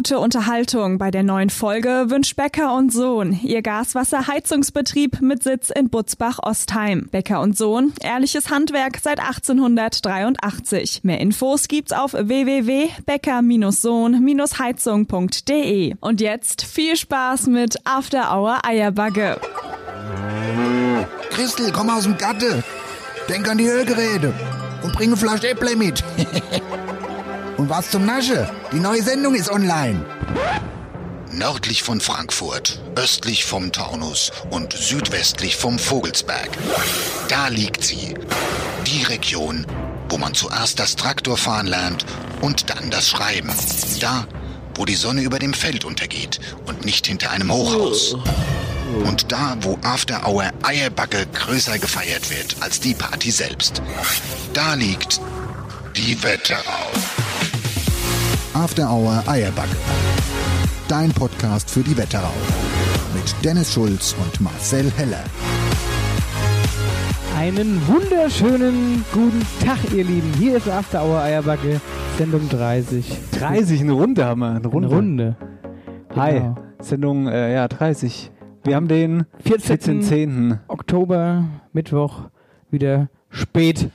gute Unterhaltung bei der neuen Folge wünscht Becker und Sohn, ihr Gaswasserheizungsbetrieb mit Sitz in Butzbach-Ostheim. Becker und Sohn, ehrliches Handwerk seit 1883. Mehr Infos gibt's auf www.becker-sohn-heizung.de. Und jetzt viel Spaß mit After Hour Eierbagge. Christel, komm aus dem Gatte. Denk an die Hörgeräte und bring eine Flasche Äpple mit. und was zum Nasche? Die neue Sendung ist online. Nördlich von Frankfurt, östlich vom Taunus und südwestlich vom Vogelsberg. Da liegt sie. Die Region, wo man zuerst das Traktorfahren lernt und dann das Schreiben. Da, wo die Sonne über dem Feld untergeht und nicht hinter einem Hochhaus. Und da, wo After Hour Eierbacke größer gefeiert wird als die Party selbst. Da liegt die Wetterau. After Hour Eierbacke. Dein Podcast für die Wetterau. Mit Dennis Schulz und Marcel Heller. Einen wunderschönen guten Tag, ihr Lieben. Hier ist After Hour Eierbacke, Sendung 30. 30, eine Runde haben wir. Eine Runde. Eine Runde. Hi, Genau. Sendung äh, ja, 30. Wir haben den 14. 14.10. Oktober, Mittwoch, wieder spät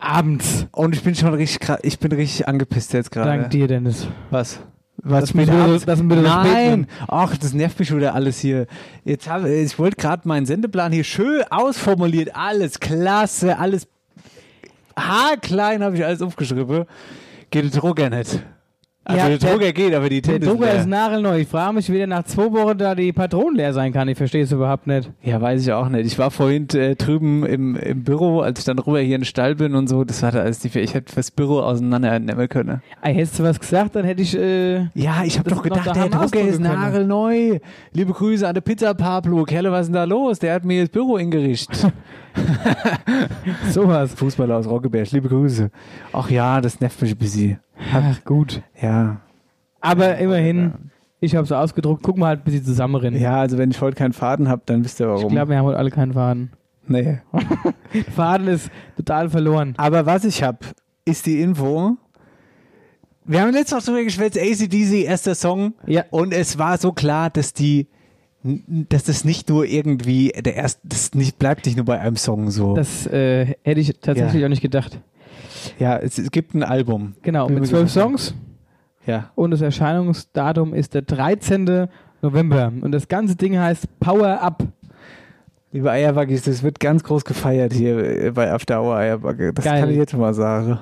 abends. Und ich bin schon richtig, ich bin richtig angepisst jetzt gerade. Dank dir, Dennis. Was? Was abends? dass wir so spät Nein, ach, das nervt mich schon wieder alles hier. Jetzt hab, ich wollte gerade meinen Sendeplan hier schön ausformuliert, alles klasse, alles haarklein habe ich alles aufgeschrieben. Geht der Drucker nicht. Also Ja, der der- Drucker geht, aber die Der Tinte Drucker leer. ist nagelneu. Ich frage mich, wie der nach zwei Wochen da die Patronen leer sein kann. Ich verstehe es überhaupt nicht. Ja, weiß ich auch nicht. Ich war vorhin äh, drüben im, im Büro, als ich dann rüber hier in den Stall bin und so. Das war da alles viel. Ich hätte das Büro auseinandernehmen können. Ey, hättest du was gesagt, dann hätte ich. Äh, Ja, ich habe doch gedacht, der Drucker ist nagelneu. Liebe Grüße an der Pizza Pablo. Kerle, was ist denn da los? Der hat mir das Büro ingerichtet. sowas. Fußballer aus Roggeberg. Liebe Grüße. Ach ja, das nervt mich ein bisschen. Ach, gut. Ja. Aber immerhin, ich habe es ausgedruckt. Guck mal halt, bis sie zusammenrennen. Ja, also wenn ich heute keinen Faden habe, dann wisst ihr warum. Ich glaube, wir haben heute alle keinen Faden. nee. Faden ist total verloren. Aber was ich habe, ist die Info. Wir haben letztes Mal drüber geschwätzt, ACDC, erster Song. Ja. Und es war so klar, dass die, dass das nicht nur irgendwie, der erste, das nicht, bleibt nicht nur bei einem Song so. Das äh, hätte ich tatsächlich Ja. auch nicht gedacht. Ja, es, es gibt ein Album. Genau, mit zwölf. Songs Ja. und das Erscheinungsdatum ist der 13. November. Und das ganze Ding heißt Power Up. Liebe Eierwaggis, das wird ganz groß gefeiert hier bei After Hour Eierbacke. Das Geil. kann ich jetzt schon mal sagen.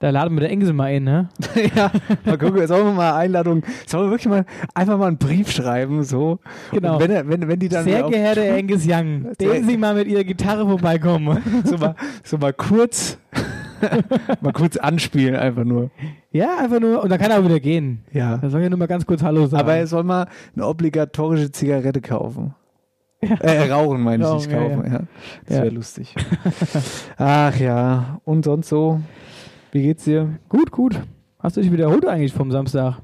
Da laden wir der Engel mal ein, ne? ja, mal gucken, sollen wir mal Einladung, sollen wir wirklich mal einfach mal einen Brief schreiben, so. Genau. Und wenn, er- wenn, wenn die dann Sehr geehrter Angus Young, den Sie mal mit Ihrer Gitarre vorbeikommen. so mal, so mal kurz, mal kurz anspielen, einfach nur. ja, einfach nur, und dann kann er auch wieder gehen. Ja. Da soll ich nur mal ganz kurz Hallo sagen. Aber er soll mal eine obligatorische Zigarette kaufen. Äh, rauchen meine ich nicht Rauchen, ja, kaufen, ja. Das Ja. wäre lustig. Ach ja, und sonst so? Wie geht's dir? Gut, gut. Hast du dich wiederholt eigentlich vom Samstag?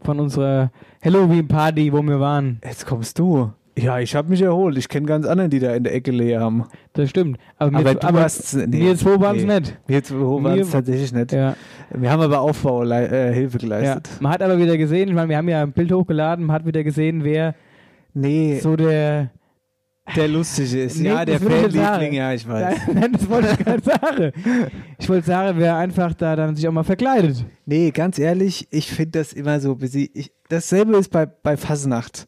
Von unserer Halloween-Party, wo wir waren. Jetzt kommst du. Ja, ich habe mich erholt. Ich kenne ganz andere, die da in der Ecke leer haben. Das stimmt. Aber, Aber wir, du hast nee, wir zwei waren es nee. nicht. Wir zwei waren es tatsächlich nicht. Ja, Wir haben aber Aufbauhilfe äh, Hilfe ja. geleistet. Man hat aber wieder gesehen, ich meine, wir haben ja ein Bild hochgeladen, man hat wieder gesehen, wer Nee, so der. der lustige ist. Nee, ja, der Fanliebling, ja, ich weiß. Nein, nein, das wollte ich gar nicht sagen. Ich wollte sagen, wer einfach da dann sich auch mal verkleidet. Nee, ganz ehrlich, ich finde das immer so busy. Ich, dasselbe ist bei, bei Fasnacht.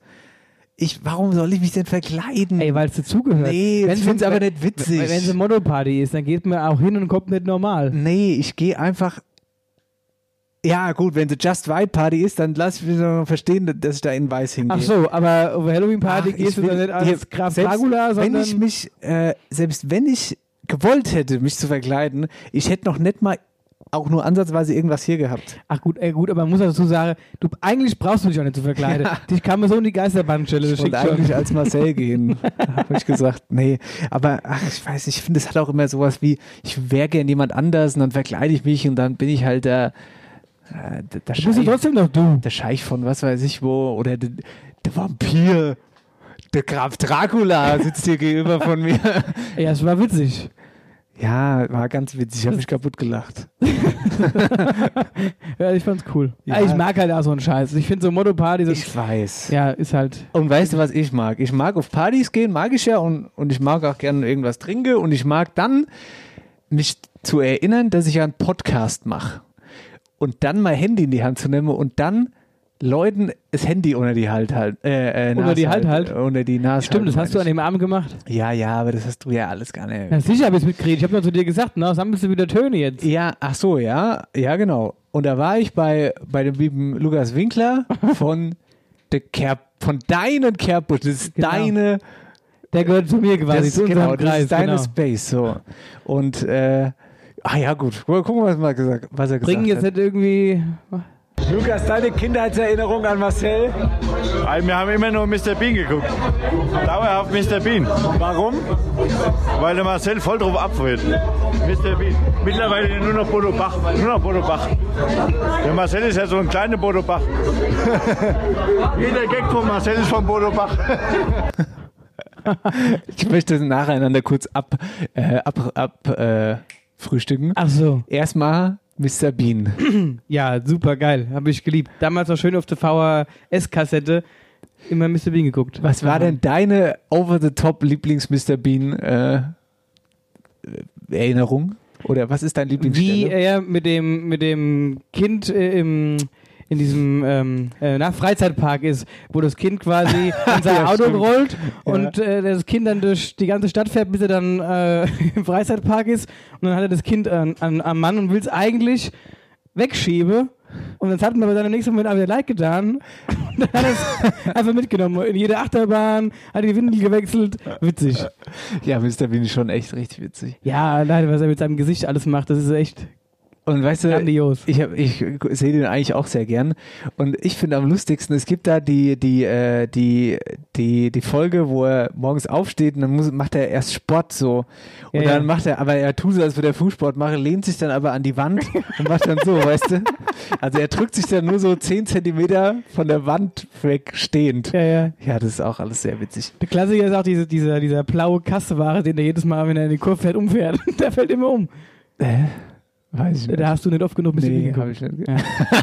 Ich, warum soll ich mich denn verkleiden? Ey, weil es dazugehört. nee, Wenn ich finde es aber nicht witzig. Wenn es eine Monoparty ist, dann geht man auch hin und kommt nicht normal. nee, ich gehe einfach. Ja, gut, wenn es Just White Party ist, dann lass ich mich noch verstehen, dass ich da in Weiß hingehe. Ach so, aber auf Halloween-Party Ach, gehst du dann nicht als Graf Dracula, Wenn sondern... ich mich, äh, selbst wenn ich gewollt hätte, mich zu verkleiden, ich hätte noch nicht mal auch nur ansatzweise irgendwas hier gehabt. Ach gut, ey, gut, aber man muss dazu sagen, du, eigentlich brauchst du dich auch nicht zu verkleiden. Dich kann man so in die wollte schickt schon. eigentlich als Marcel gehen. habe ich gesagt, nee. Aber ach, ich weiß, ich finde, es hat auch immer sowas wie, ich wäre gern jemand anders und dann verkleide ich mich und dann bin ich halt der, äh, der, der, Du bist ja Scheich, trotzdem noch du. der Scheich von was weiß ich wo oder der, der Vampir. Der Graf Dracula sitzt hier gegenüber von mir. Ja, es war witzig. Ja, war ganz witzig. Ich habe mich kaputt gelacht. Ja, ich fand's cool. Ja. Ich mag halt auch so einen Scheiß. Ich finde so Motto-Party, so, Ich weiß. ja, ist halt. Und weißt du, was ich mag? Ich mag auf Partys gehen, mag ich ja, und, und ich mag auch gerne irgendwas trinken und ich mag dann mich zu erinnern, dass ich ja einen Podcast mache. Und dann mein Handy in die Hand zu nehmen und dann Leuten das Handy unter die Halt halt. Äh, äh, Unter Nase die Halt halt? Unter die Nase. Stimmt, das halt, hast du an dem Abend gemacht. Ja, ja, aber das hast du ja alles gar nicht. Ja, sicher habe ich mitgekriegt. Ich habe nur zu dir gesagt, na, sammelst du wieder Töne jetzt. Ja, ach so, ja, ja, genau. Und da war ich bei, bei dem lieben Lukas Winkler von der Kerb, von deinen Kerbbusch. Das ist Genau. deine, Der gehört zu mir quasi, das, ist, genau, das Kreis. ist deine genau. Space, so. Und, äh, ah ja, gut. Gucken, was, mal was er gesagt Bringen jetzt hat. nicht irgendwie. Lukas, deine Kindheitserinnerung an Marcel? Wir haben immer nur Mr. Bean geguckt. Dauerhaft Mr. Bean. Warum? Weil der Marcel voll drauf abfällt. Mr. Bean. Mittlerweile nur noch Bodo Bach. Nur noch Bodo Bach. Der Marcel ist ja so ein kleiner Bodo Bach. Jeder Gag von Marcel ist von Bodo Bach. Ich möchte das nacheinander kurz ab, äh, ab, ab äh, frühstücken. Ach so. Erstmal Mr. Bean. Ja, super geil. Habe ich geliebt. Damals auch schön auf der VHS-Kassette immer Mr. Bean geguckt. Was war denn deine over-the-top Lieblings-Mr. Bean äh, Erinnerung? Oder was ist dein Wie Lieblingsstelle? er mit dem, mit dem Kind äh, im, in diesem ähm, äh, na, Freizeitpark ist, wo das Kind quasi in sein Ja, Auto stimmt. rollt und äh, das Kind dann durch die ganze Stadt fährt, bis er dann äh, im Freizeitpark ist. Und dann hat er das Kind an, an, am Mann und will es eigentlich wegschieben. Und das hat mir aber dann im nächsten Moment auch wieder leid getan. Und dann hat er es einfach mitgenommen. In jede Achterbahn, hat die Windel gewechselt. Witzig. Ja, Mr. Bean ist schon echt richtig witzig. Ja, leider, was er mit seinem Gesicht alles macht, das ist echt Und weißt du, grandios. ich, hab, ich sehe den eigentlich auch sehr gern. Und ich finde am lustigsten, es gibt da die, die, äh, die, die, die Folge, wo er morgens aufsteht und dann muss, macht er erst Sport so. Und Ja, dann ja. macht er, aber er tut so, als würde er Fußsport machen, lehnt sich dann aber an die Wand und macht dann so, weißt du? Also er drückt sich dann nur so 10 Zentimeter von der Wand weg stehend. Ja, ja. Ja, das ist auch alles sehr witzig. Der Klassiker ist auch diese, dieser, dieser blaue Kasseware, den er jedes Mal, wenn er in den Kurve fährt, umfährt. Der fällt immer um. Weiß ich nicht. Da hast du nicht oft genug Mr. Bean Nee, geguckt. hab ich nicht.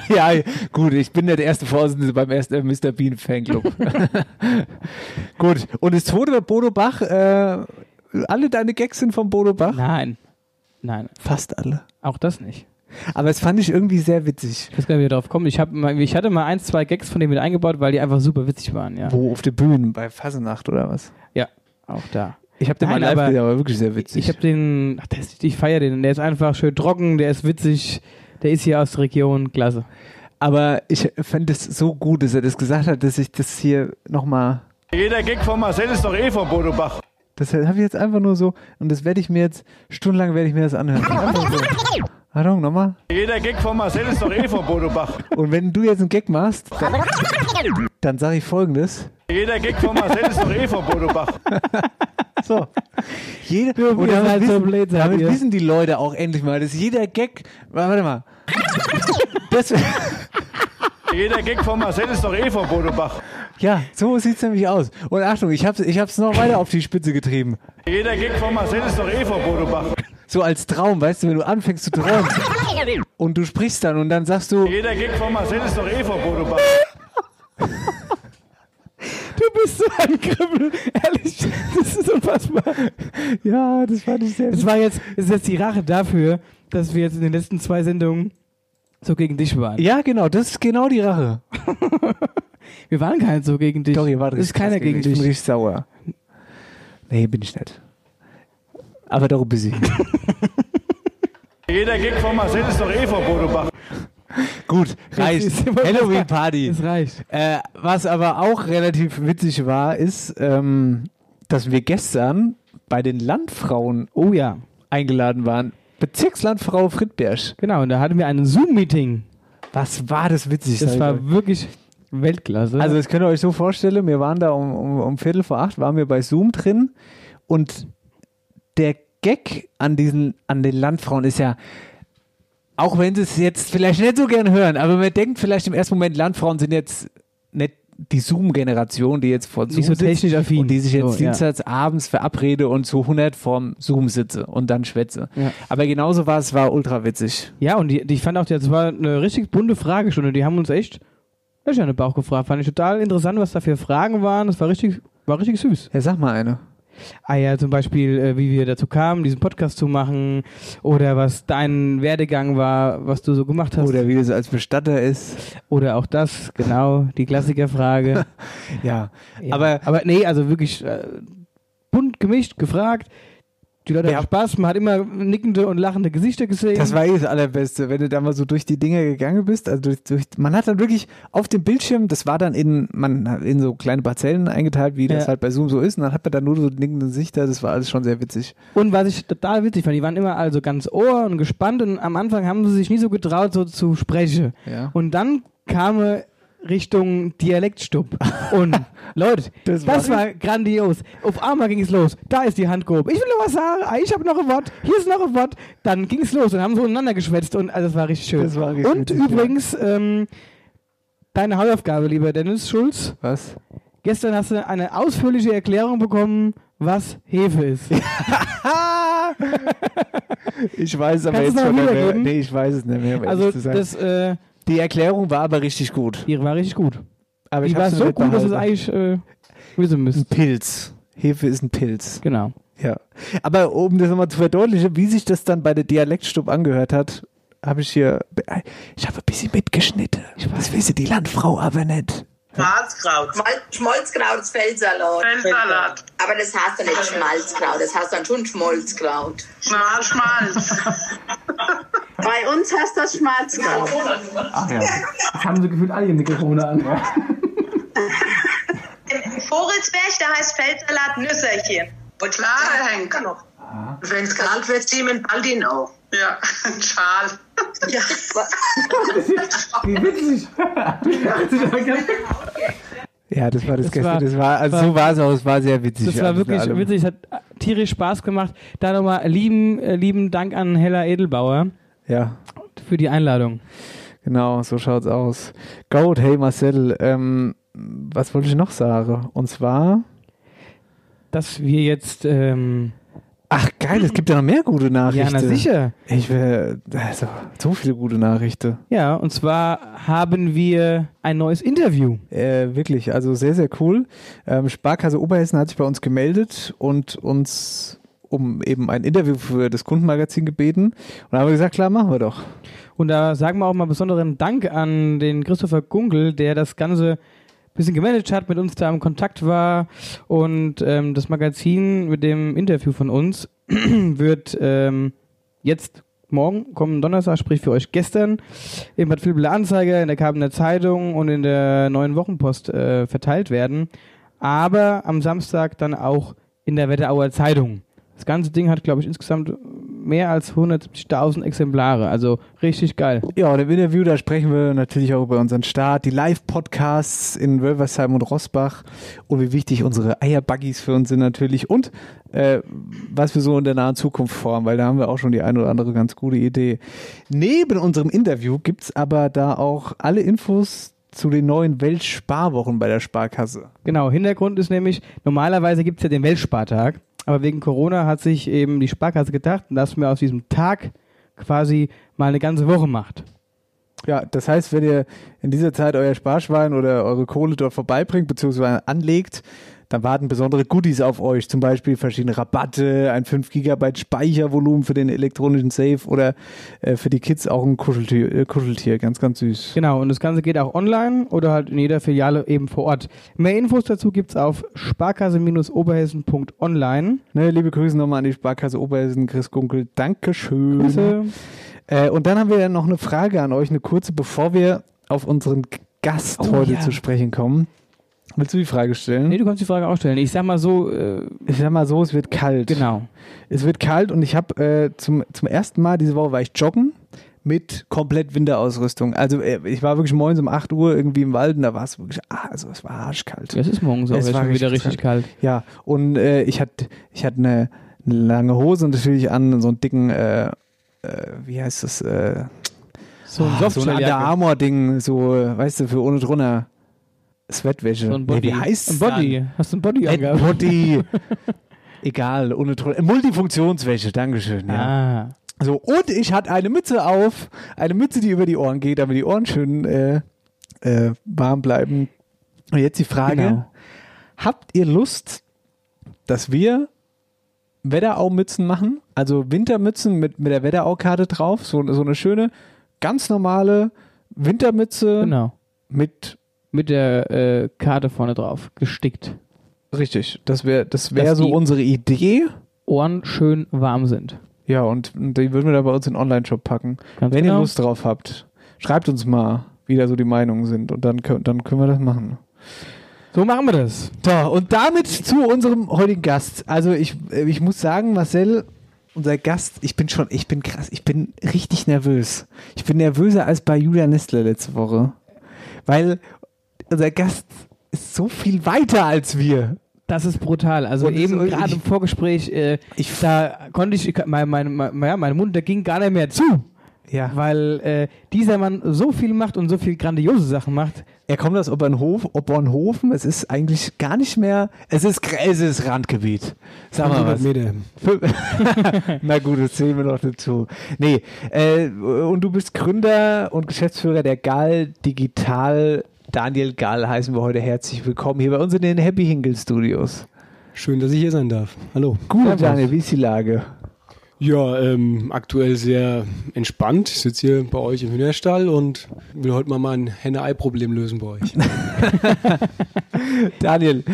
Ja. gut, ich bin der erste Vorsitzende beim ersten Mr. Bean Fanclub. gut, und das zweite war Bodo Bach. Äh, alle deine Gags sind von Bodo Bach? Nein. Nein, Fast alle. auch das nicht. Aber es fand ich irgendwie sehr witzig. Ich weiß gar nicht, wie wir drauf kommen. Ich, hab mal, ich hatte mal ein, zwei Gags von denen mit eingebaut, weil die einfach super witzig waren, ja. Wo auf der Bühne bei Fasenacht oder was? Ja, auch da. Ich habe den mal Nein, live aber gesehen, aber wirklich sehr witzig. Ich habe den, ach, der ist, ich feiere den. Der ist einfach schön trocken, der ist witzig, der ist hier aus der Region, klasse. aber ich fand es so gut, dass er das gesagt hat, dass ich das hier nochmal Jeder Gag von Marcel ist doch eh von Bodo Bach. Das habe ich jetzt einfach nur so und das werde ich mir jetzt stundenlang werde ich mir das anhören. Einfach so. Achtung, nochmal. Jeder Gag von Marcel ist doch eh von Bodo Bach. Und wenn du jetzt einen Gag machst, dann, dann sage ich folgendes. Jeder Gag von Marcel ist doch eh von Bodo Bach. So. Jeder, Du, und damit, so wissen, blöd, seid damit ihr. wissen die Leute auch endlich mal, dass jeder Gag. Warte mal. Das, Jeder Gag von Marcel ist doch eh von Bodo Bach. ja, so sieht's nämlich aus. Und Achtung, ich hab's, ich hab's noch weiter auf die Spitze getrieben. Jeder Gag von Marcel ist doch eh von Bodo Bach. So als Traum, weißt du, wenn du anfängst zu träumen und du sprichst dann und dann sagst du, Jeder Gag von Marcel ist doch eh von Bodo Bach. Du bist so ein Kribbel, ehrlich, das ist unfassbar. ja, das fand ich sehr Das war jetzt, das ist jetzt die Rache dafür, dass wir jetzt in den letzten zwei Sendungen so gegen dich waren. Ja, genau, das ist genau die Rache. Wir waren gar nicht so gegen dich. Doch, ihr wart Das ist richtig keiner gegen Ich bin dich. richtig sauer. Nee, bin ich nicht. Aber darum ich. Jeder Gag von Marcel ist doch eh von Bodo Bach. Gut, reicht. Halloween Party. Das reicht. Äh, was aber auch relativ witzig war, ist, ähm, dass wir gestern bei den Landfrauen Oh ja, eingeladen waren. Bezirkslandfrau Friedberg. genau. Und da hatten wir ein Zoom-Meeting. Was war das witzig? Das war euch. wirklich Weltklasse. Also das könnt ihr euch so vorstellen, wir waren da um, um, um Viertel vor acht, waren wir bei Zoom drin und der Gag an diesen, an den Landfrauen ist ja, auch wenn sie es jetzt vielleicht nicht so gern hören, aber man denkt vielleicht im ersten Moment, Landfrauen sind jetzt nicht die Zoom-Generation, die jetzt vor Zoom so sitzt und die sich jetzt So, ja. dienstags abends verabrede und zu 100 vorm Zoom sitze und dann schwätze. Ja. Aber genauso war es, war ultra witzig. Ja, und die, die, ich fand auch, das war eine richtig bunte Fragestunde. Die haben uns echt Löcher in den Bauch gefragt. Fand ich total interessant, was da für Fragen waren. Das war richtig, war richtig süß. Ja, sag mal eine. Ah ja, zum Beispiel, äh, wie wir dazu kamen, diesen Podcast zu machen oder was dein Werdegang war, was du so gemacht hast. Oder wie das als Bestatter ist. Oder auch das, genau, die Klassikerfrage. Ja. Ja. Aber aber nee, also wirklich äh, bunt gemischt, gefragt. Die Leute Ja. haben Spaß, man hat immer nickende und lachende Gesichter gesehen. Das war eh das Allerbeste, wenn du da mal so durch die Dinger gegangen bist. Also durch, durch, man hat dann wirklich auf dem Bildschirm, das war dann in, man hat in so kleine Parzellen eingeteilt, wie das Ja. halt bei Zoom so ist. Und dann hat man dann nur so nickende Gesichter. Das war alles schon sehr witzig. Und was ich total witzig fand, die waren immer also ganz ohr und gespannt und am Anfang haben sie sich nie so getraut, so zu sprechen. Ja. Und dann kam Richtung Dialektstub. Und Leute, Das das, war- war, grandios. Auf einmal ging es los. Da ist die Hand gehoben. Ich will noch was sagen. Ah, Ich habe noch ein Wort. Hier ist noch ein Wort. Dann ging es los und haben so untereinander geschwätzt und also das war richtig schön. War richtig und ja. übrigens, ähm, deine Hausaufgabe, lieber Dennis Schulz. Was? Gestern hast du eine ausführliche Erklärung bekommen, was Hefe ist. Ich weiß es aber Kannst jetzt schon nicht mehr. Nee, ich weiß es nicht mehr. um Also das, äh, die Erklärung war aber richtig gut. die war richtig gut. Aber Die ich war so gut, dass es eigentlich äh, wissen ein müsst. Pilz. Hefe ist ein Pilz. Genau. Ja. Aber um das nochmal zu verdeutlichen, wie sich das dann bei der Dialektstub angehört hat, habe ich hier, ich habe ein bisschen mitgeschnitten. Das wissen die Landfrau aber nicht. Schmalzkraut. Schmal Schmalzkraut, Feldsalat. Feldsalat. Aber das heißt ja nicht Schmalzkraut, das heißt dann schon Schmalzkraut. Na, Schmalz. Bei uns heißt das Schmalzkraut. Ach ja. Das haben sie gefühlt alle Mikrofone an. Ja. Im Vogelsberg, da heißt Feldsalat Nüsserchen. Und Klare Henk. Wenn es kalt wird, ziehen wir bald ihn auf. Ja, ein Schal. Ja. Wie witzig. Ja, das war das, Das gestern. war- das war, also war- so war es auch, es war sehr witzig. Das war in wirklich allem. witzig. Es hat tierisch Spaß gemacht. Da nochmal lieben, äh, lieben Dank an Hella Edelbauer Ja, für die Einladung. genau, so schaut's aus. Goat, hey Marcel, ähm, was wollte ich noch sagen? Und zwar, Dass wir jetzt, ähm, ach geil, es gibt ja noch mehr gute ja, Nachrichten. na sicher. Ich will, also, so viele gute Nachrichten. Ja, und zwar haben wir ein neues Interview. Äh, wirklich, also sehr, sehr cool. Ähm, Sparkasse Oberhessen hat sich bei uns gemeldet und uns um eben ein Interview für das Kundenmagazin gebeten. Und da haben wir gesagt, klar, machen wir doch. Und da sagen wir auch mal besonderen Dank an den Christopher Gunkel, der das Ganze bisschen gemanagt hat, mit uns da im Kontakt war. Und ähm, das Magazin mit dem Interview von uns wird ähm, jetzt morgen, kommenden Donnerstag, sprich für euch gestern, im Bad Vilbele Anzeiger, in der Kabener Zeitung und in der Neuen Wochenpost äh, verteilt werden. Aber am Samstag dann auch in der Wetterauer Zeitung. Das ganze Ding hat, glaube ich, insgesamt mehr als 170.000 Exemplare. Also richtig geil. Ja, und im Interview, da sprechen wir natürlich auch über unseren Start, die Live-Podcasts in Wölversheim und Rossbach und wie wichtig unsere Eierbuggies für uns sind natürlich und äh, was wir so in der nahen Zukunft vorhaben, weil da haben wir auch schon die eine oder andere ganz gute Idee. Neben unserem Interview gibt's aber da auch alle Infos zu den neuen Weltsparwochen bei der Sparkasse. Genau, Hintergrund ist nämlich, normalerweise gibt es ja den Weltspartag, aber wegen Corona hat sich eben die Sparkasse gedacht, dass man aus diesem Tag quasi mal eine ganze Woche macht. Ja, das heißt, wenn ihr in dieser Zeit euer Sparschwein oder eure Kohle dort vorbeibringt bzw. anlegt, dann warten besondere Goodies auf euch, zum Beispiel verschiedene Rabatte, ein 5 GB Speichervolumen für den elektronischen Safe oder äh, für die Kids auch ein Kuscheltier, äh, Kuscheltier, ganz, ganz süß. Genau, und das Ganze geht auch online oder halt in jeder Filiale eben vor Ort. Mehr Infos dazu gibt's auf sparkasse-oberhessen.online. Ne, liebe Grüße nochmal an die Sparkasse Oberhessen, Chris Gunkel, Dankeschön. Grüße. Äh, und dann haben wir noch eine Frage an euch, eine kurze, bevor wir auf unseren Gast Oh, heute ja. zu sprechen kommen. Willst du die Frage stellen? Nee, du kannst die Frage auch stellen. Ich sag mal so, äh, Ich sag mal so, es wird kalt. genau. Es wird kalt und ich habe äh, zum, zum ersten Mal diese Woche war ich joggen mit komplett Winterausrüstung. Also äh, ich war wirklich morgens um 8 Uhr irgendwie im Wald und da war es wirklich, ah, also es war arschkalt. Es ist morgens auch Es war schon wieder richtig richtig kalt. Ja, und äh, ich hatte ich hatte eine, eine lange Hose und natürlich an so einen dicken, äh, äh, wie heißt das, äh, So ein ah, so ein Under. Armour Ding, so, weißt du, für ohne drunter. Sweatwäsche. So ein Nee, Body. wie heißt ein Body. Hast du ein Body angehabt? Body. Egal, ohne Tro Multifunktionswäsche, Dankeschön. Ja. Ah. So, und ich hatte eine Mütze auf, eine Mütze, die über die Ohren geht, damit die Ohren schön äh, äh, warm bleiben. Und jetzt die Frage, Genau. habt ihr Lust, dass wir Wetterau-Mützen machen? Also Wintermützen mit, mit der Wetterau-Karte drauf, so, so eine schöne, ganz normale Wintermütze Genau. mit Mit der äh, Karte vorne drauf. Gestickt. Richtig, das wäre das wär Dass so die- unsere Idee. Ohren schön warm sind. Ja, und, und die würden wir da bei uns in den Online-Shop packen. Ganz Wenn genau. ihr Lust drauf habt, schreibt uns mal, wie da so die Meinungen sind und dann, können- dann können wir das machen. So machen wir das. So, und damit zu unserem heutigen Gast. Also ich, äh, ich muss sagen, Marcel, unser Gast, ich bin schon, ich bin krass, ich bin richtig nervös. Ich bin nervöser als bei Julia Nestler letzte Woche. Weil unser Gast ist so viel weiter als wir. Das ist brutal. Also Und eben gerade im Vorgespräch, äh, Ich- da konnte ich, mein, mein, mein, ja, mein Mund, der ging gar nicht mehr zu. Ja. Weil äh, dieser Mann so viel macht und so viel grandiose Sachen macht. Er kommt aus Obernhof, Obernhofen. Es ist eigentlich gar nicht mehr, es ist, es ist Randgebiet. Sag mal 500 was. Meter. Na gut, das zählen wir noch dazu. Nee, äh, und du bist Gründer und Geschäftsführer der GAL Digital. Daniel Gall heißen wir heute herzlich willkommen hier bei uns in den Happy Hingle Studios. Schön, dass ich hier sein darf. Hallo. Gut, Servus. Daniel, wie ist die Lage? Ja, ähm, aktuell sehr entspannt. Ich sitze hier bei euch im Hühnerstall und will heute mal mein Henne-Ei-Problem lösen bei euch. Daniel,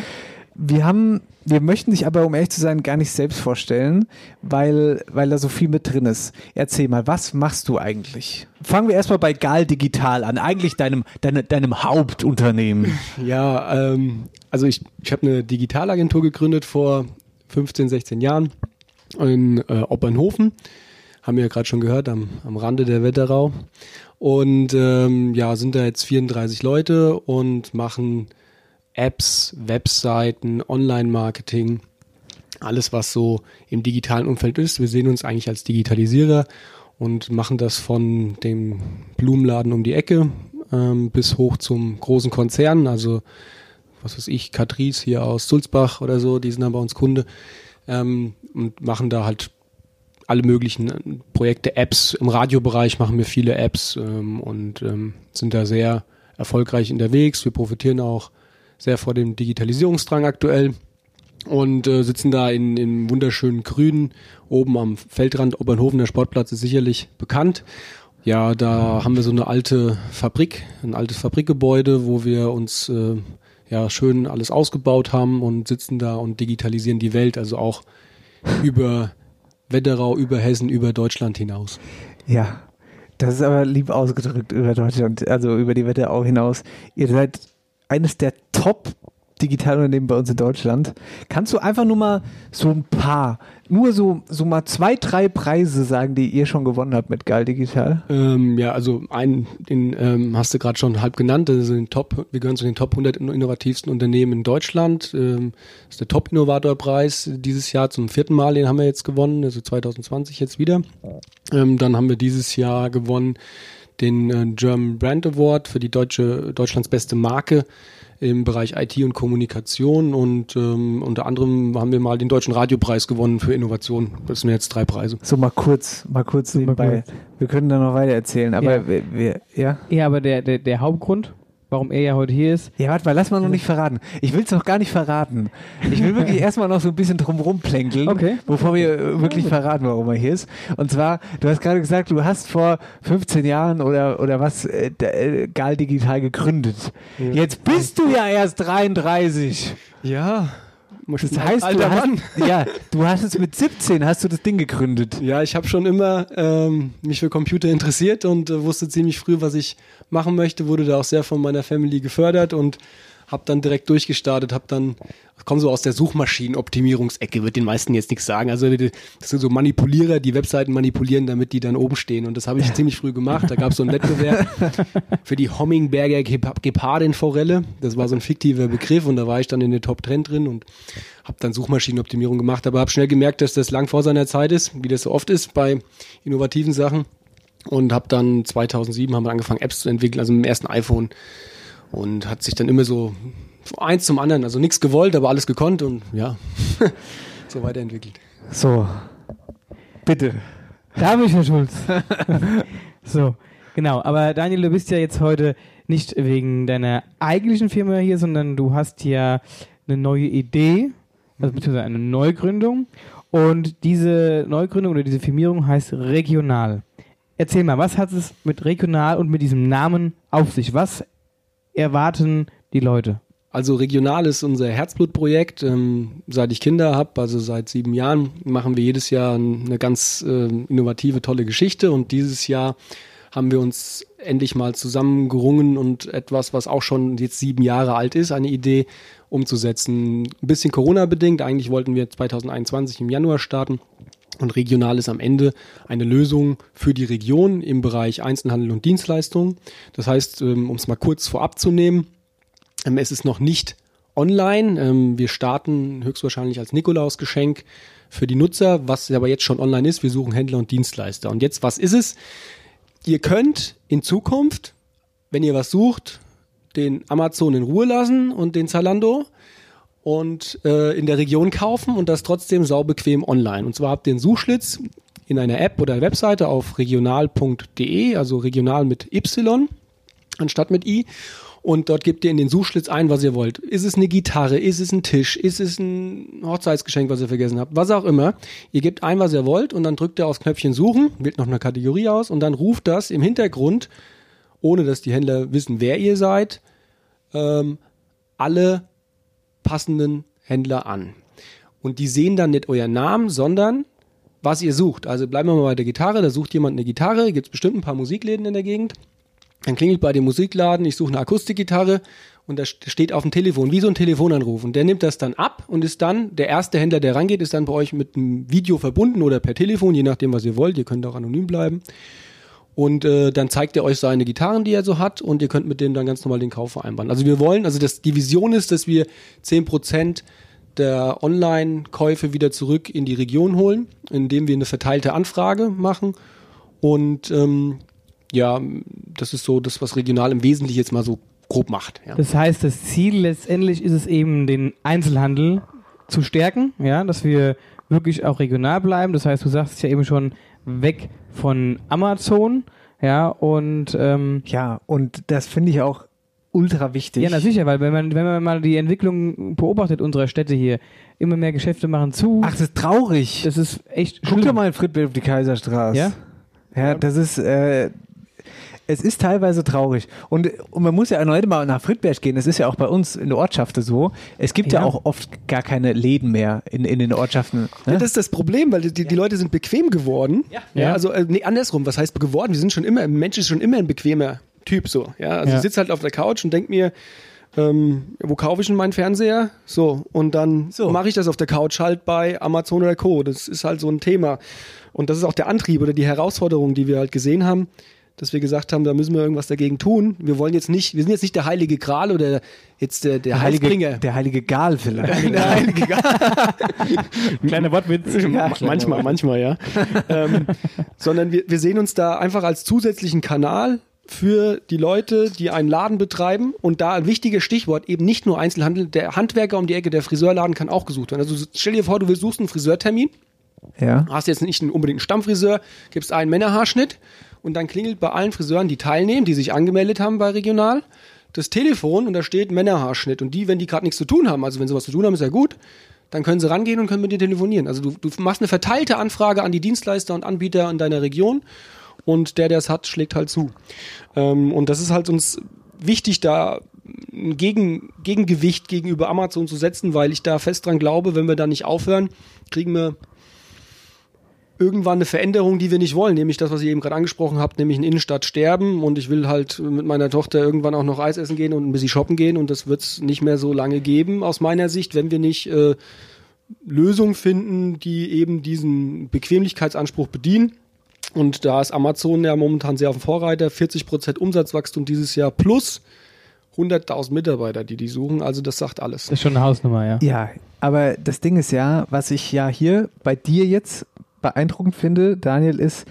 wir haben, wir möchten dich aber, um ehrlich zu sein, gar nicht selbst vorstellen, weil, weil da so viel mit drin ist. Erzähl mal, was machst du eigentlich? Fangen wir erstmal bei GAL Digital an, eigentlich deinem, deine, deinem Hauptunternehmen. Ja, ähm, also ich, ich habe eine Digitalagentur gegründet vor 15, 16 Jahren in äh, Oppernhofen. Haben wir ja gerade schon gehört, am, am Rande der Wetterau. Und ähm, ja, sind da jetzt 34 Leute und machen Apps, Webseiten, Online-Marketing, alles, was so im digitalen Umfeld ist. Wir sehen uns eigentlich als Digitalisierer und machen das von dem Blumenladen um die Ecke ähm, bis hoch zum großen Konzern, also was weiß ich, Catrice hier aus Sulzbach oder so, die sind dann bei uns Kunde ähm, und machen da halt alle möglichen äh, Projekte, Apps. Im Radiobereich machen wir viele Apps ähm, und ähm, sind da sehr erfolgreich unterwegs. Wir profitieren auch sehr vor dem Digitalisierungsdrang aktuell und äh, sitzen da in, in wunderschönen Grünen oben am Feldrand. Obernhofen, der Sportplatz ist sicherlich bekannt. Ja, da haben wir so eine alte Fabrik, ein altes Fabrikgebäude, wo wir uns äh, ja schön alles ausgebaut haben und sitzen da und digitalisieren die Welt, also auch über Wetterau, über Hessen, über Deutschland hinaus. Ja, das ist aber lieb ausgedrückt über Deutschland, also über die Wetterau hinaus. Ihr seid eines der Top Digitalunternehmen bei uns in Deutschland. Kannst du einfach nur mal so ein paar, nur so, so mal zwei, drei Preise sagen, die ihr schon gewonnen habt mit Geil Digital? Ähm, ja, also einen, den ähm, hast du gerade schon halb genannt. Das ist den Top, wir gehören zu den Top 100 innovativsten Unternehmen in Deutschland. Ähm, das ist der Top Innovator Preis dieses Jahr zum vierten Mal. Den haben wir jetzt gewonnen, also 2020 jetzt wieder. Ähm, dann haben wir dieses Jahr gewonnen den äh, German Brand Award für die deutsche Deutschlands beste Marke im Bereich IT und Kommunikation und ähm, unter anderem haben wir mal den deutschen Radiopreis gewonnen für Innovation. Das sind jetzt drei Preise. So mal kurz, mal kurz nebenbei. kurz. Wir können da noch weiter erzählen, aber Ja. wir, wir, ja. Ja, aber der, der, der Hauptgrund, warum er ja heute hier ist, Ja, warte mal, lass mal noch nicht verraten. Ich will es noch gar nicht verraten. Ich will wirklich erstmal noch so ein bisschen drumrum plänkeln, Okay. bevor wir äh, wirklich verraten, warum er hier ist. Und zwar, du hast gerade gesagt, du hast vor 15 Jahren oder, oder was, äh, äh, Gal Digital gegründet. Jetzt bist du ja erst 33. Ja, Das heißt, du alter Mann. hast, ja, du hast es mit 17 hast du das Ding gegründet. Ja, ich habe schon immer ähm, mich für Computer interessiert und äh, wusste ziemlich früh, was ich machen möchte. Wurde da auch sehr von meiner Family gefördert und habe dann direkt durchgestartet. Habe dann komme so aus der Suchmaschinenoptimierungsecke, wird den meisten jetzt nichts sagen. Also das sind so Manipulierer, die Webseiten manipulieren, damit die dann oben stehen. Und das habe ich ziemlich früh gemacht. Da gab es so einen Wettbewerb für die Hommingberger Gep- Gepardin-Forelle. Das war so ein fiktiver Begriff und da war ich dann in der Top 10 drin und habe dann Suchmaschinenoptimierung gemacht, aber habe schnell gemerkt, dass das lang vor seiner Zeit ist, wie das so oft ist bei innovativen Sachen. Und habe dann 2007 haben wir angefangen Apps zu entwickeln, also mit dem ersten iPhone. Und hat sich dann immer so eins zum anderen, also nichts gewollt, aber alles gekonnt und ja, so weiterentwickelt. So, bitte. Darf ich, Herr Schulz? so, genau. Aber Daniel, du bist ja jetzt heute nicht wegen deiner eigentlichen Firma hier, sondern du hast ja eine neue Idee, also beziehungsweise eine Neugründung. Und diese Neugründung oder diese Firmierung heißt Regional. Erzähl mal, was hat es mit Regional und mit diesem Namen auf sich? Was erwarten die Leute? Also regional ist unser Herzblutprojekt. Ähm, seit ich Kinder habe, also seit sieben Jahren, machen wir jedes Jahr eine ganz äh, innovative, tolle Geschichte. Und dieses Jahr haben wir uns endlich mal zusammengerungen und etwas, was auch schon jetzt sieben Jahre alt ist, eine Idee umzusetzen. Ein bisschen Corona-bedingt. Eigentlich wollten wir 2021 im Januar starten. Und regional ist am Ende eine Lösung für die Region im Bereich Einzelhandel und Dienstleistungen. Das heißt, ähm, um es mal kurz vorab zu nehmen, ähm, es ist noch nicht online. Ähm, wir starten höchstwahrscheinlich als Nikolausgeschenk für die Nutzer, was aber jetzt schon online ist. Wir suchen Händler und Dienstleister. Und jetzt, was ist es? Ihr könnt in Zukunft, wenn ihr was sucht, den Amazon in Ruhe lassen und den Zalando und äh, in der Region kaufen und das trotzdem saubequem online. Und zwar habt ihr einen Suchschlitz in einer App oder Webseite auf regional.de, also regional mit Y anstatt mit I. Und dort gebt ihr in den Suchschlitz ein, was ihr wollt. Ist es eine Gitarre? Ist es ein Tisch? Ist es ein Hochzeitsgeschenk, was ihr vergessen habt? Was auch immer. Ihr gebt ein, was ihr wollt und dann drückt ihr aufs Knöpfchen Suchen, wählt noch eine Kategorie aus und dann ruft das im Hintergrund, ohne dass die Händler wissen, wer ihr seid, ähm, alle passenden Händler an. Und die sehen dann nicht euren Namen, sondern was ihr sucht. Also bleiben wir mal bei der Gitarre, da sucht jemand eine Gitarre, gibt es bestimmt ein paar Musikläden in der Gegend. Dann klingelt bei dem Musikladen, ich suche eine Akustikgitarre und da steht auf dem Telefon, wie so ein Telefonanruf. Und der nimmt das dann ab und ist dann, der erste Händler, der rangeht, ist dann bei euch mit einem Video verbunden oder per Telefon, je nachdem, was ihr wollt. Ihr könnt auch anonym bleiben. Und äh, dann zeigt er euch seine Gitarren, die er so hat, und ihr könnt mit dem dann ganz normal den Kauf vereinbaren. Also wir wollen, also das, die Vision ist, dass wir zehn Prozent der Online-Käufe wieder zurück in die Region holen, indem wir eine verteilte Anfrage machen. Und ähm, ja, das ist so das, was regional im Wesentlichen jetzt mal so grob macht. Ja. Das heißt, das Ziel letztendlich ist es eben, den Einzelhandel zu stärken, ja, dass wir wirklich auch regional bleiben. Das heißt, du sagst ja eben schon weg von Amazon, ja, und ähm, ja, und das finde ich auch ultra wichtig. Ja, na sicher, weil wenn man, wenn man mal die Entwicklung beobachtet unserer Städte hier, immer mehr Geschäfte machen zu. Ach, das ist traurig. Das ist echt Guck dir mal in Friedberg auf die Kaiserstraße. Ja? Ja, das ist, äh, es ist teilweise traurig. Und, und man muss ja erneut mal nach Friedberg gehen. Das ist ja auch bei uns in der Ortschaft so. Es gibt ja, Ja. auch oft gar keine Läden mehr in, in den Ortschaften. Ne? Ja, das ist das Problem, weil die, die Leute sind bequem geworden. Ja. Ja. also äh, nee, andersrum, was heißt geworden? Wir sind schon immer, ein Mensch ist schon immer ein bequemer Typ so. Ja, also Ja. ich sitze halt auf der Couch und denk mir, ähm, wo kaufe ich denn meinen Fernseher? So, und dann mache ich das auf der Couch halt bei Amazon oder Co. Das ist halt so ein Thema. Und das ist auch der Antrieb oder die Herausforderung, die wir halt gesehen haben, dass wir gesagt haben, da müssen wir irgendwas dagegen tun. Wir wollen jetzt nicht, wir sind jetzt nicht der heilige Gral oder jetzt der, der, Der heilige, der heilige Gal vielleicht. Der heilige Kleiner Wortwitz. Ma- manchmal, manchmal, ja. ähm, sondern wir, wir sehen uns da einfach als zusätzlichen Kanal für die Leute, die einen Laden betreiben und da ein wichtiges Stichwort eben nicht nur Einzelhandel, der Handwerker um die Ecke, der Friseurladen kann auch gesucht werden. Also stell dir vor, du willst- suchst einen Friseurtermin, Ja. hast jetzt nicht einen, unbedingt einen Stammfriseur, gibst einen Männerhaarschnitt und dann klingelt bei allen Friseuren, die teilnehmen, die sich angemeldet haben bei Regional, das Telefon und da steht Männerhaarschnitt. Und die, wenn die gerade nichts zu tun haben, also wenn sie was zu tun haben, ist ja gut, dann können sie rangehen und können mit dir telefonieren. Also du, du machst eine verteilte Anfrage an die Dienstleister und Anbieter in deiner Region und der, der es hat, schlägt halt zu. Ähm, und das ist halt uns wichtig, da ein Gegen, Gegengewicht gegenüber Amazon zu setzen, weil ich da fest dran glaube, wenn wir da nicht aufhören, kriegen wir irgendwann eine Veränderung, die wir nicht wollen, nämlich das, was ihr eben gerade angesprochen habt, nämlich in Innenstadt sterben und ich will halt mit meiner Tochter irgendwann auch noch Eis essen gehen und ein bisschen shoppen gehen und das wird es nicht mehr so lange geben, aus meiner Sicht, wenn wir nicht äh, Lösungen finden, die eben diesen Bequemlichkeitsanspruch bedienen. Und da ist Amazon ja momentan sehr auf dem Vorreiter, 40% Umsatzwachstum dieses Jahr plus 100.000 Mitarbeiter, die die suchen, also das sagt alles. Das ist schon eine Hausnummer, ja. Ja, aber das Ding ist ja, was ich ja hier bei dir jetzt beeindruckend finde, Daniel, ist,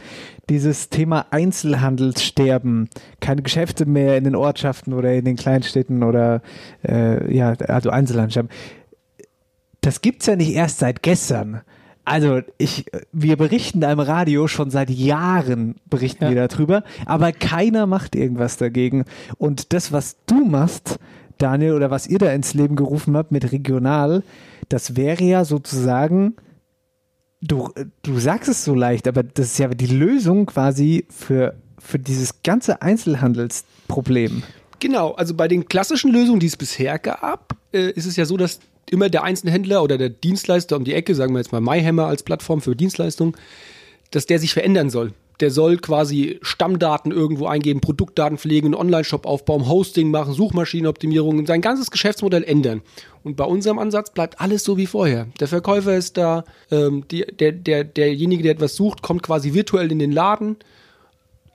dieses Thema Einzelhandelssterben, keine Geschäfte mehr in den Ortschaften oder in den Kleinstädten oder äh, ja, also Einzelhandelssterben, das gibt's ja nicht erst seit gestern. Also ich, wir berichten da im Radio schon seit Jahren berichten Ja. wir darüber, aber keiner macht irgendwas dagegen. Und das, was du machst, Daniel, oder was ihr da ins Leben gerufen habt mit regional, das wäre ja sozusagen, du, du sagst es so leicht, aber das ist ja die Lösung quasi für, für dieses ganze Einzelhandelsproblem. Genau, also bei den klassischen Lösungen, die es bisher gab, äh, ist es ja so, dass immer der Einzelhändler oder der Dienstleister um die Ecke, sagen wir jetzt mal MyHammer als Plattform für Dienstleistungen, dass der sich verändern soll. Der soll quasi Stammdaten irgendwo eingeben, Produktdaten pflegen, einen Online-Shop aufbauen, Hosting machen, Suchmaschinenoptimierung, sein ganzes Geschäftsmodell ändern. Und bei unserem Ansatz bleibt alles so wie vorher. Der Verkäufer ist da, ähm, die, der, der, derjenige, der etwas sucht, kommt quasi virtuell in den Laden,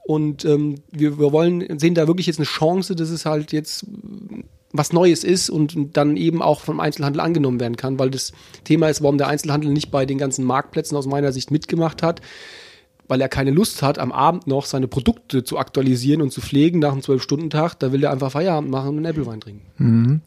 und ähm, wir, wir wollen, sehen da wirklich jetzt eine Chance, dass es halt jetzt mm, was Neues ist und dann eben auch vom Einzelhandel angenommen werden kann, weil das Thema ist, warum der Einzelhandel nicht bei den ganzen Marktplätzen aus meiner Sicht mitgemacht hat, weil er keine Lust hat, am Abend noch seine Produkte zu aktualisieren und zu pflegen nach einem Zwölf-Stunden-Tag. Da will er einfach Feierabend machen und einen Äppelwein trinken.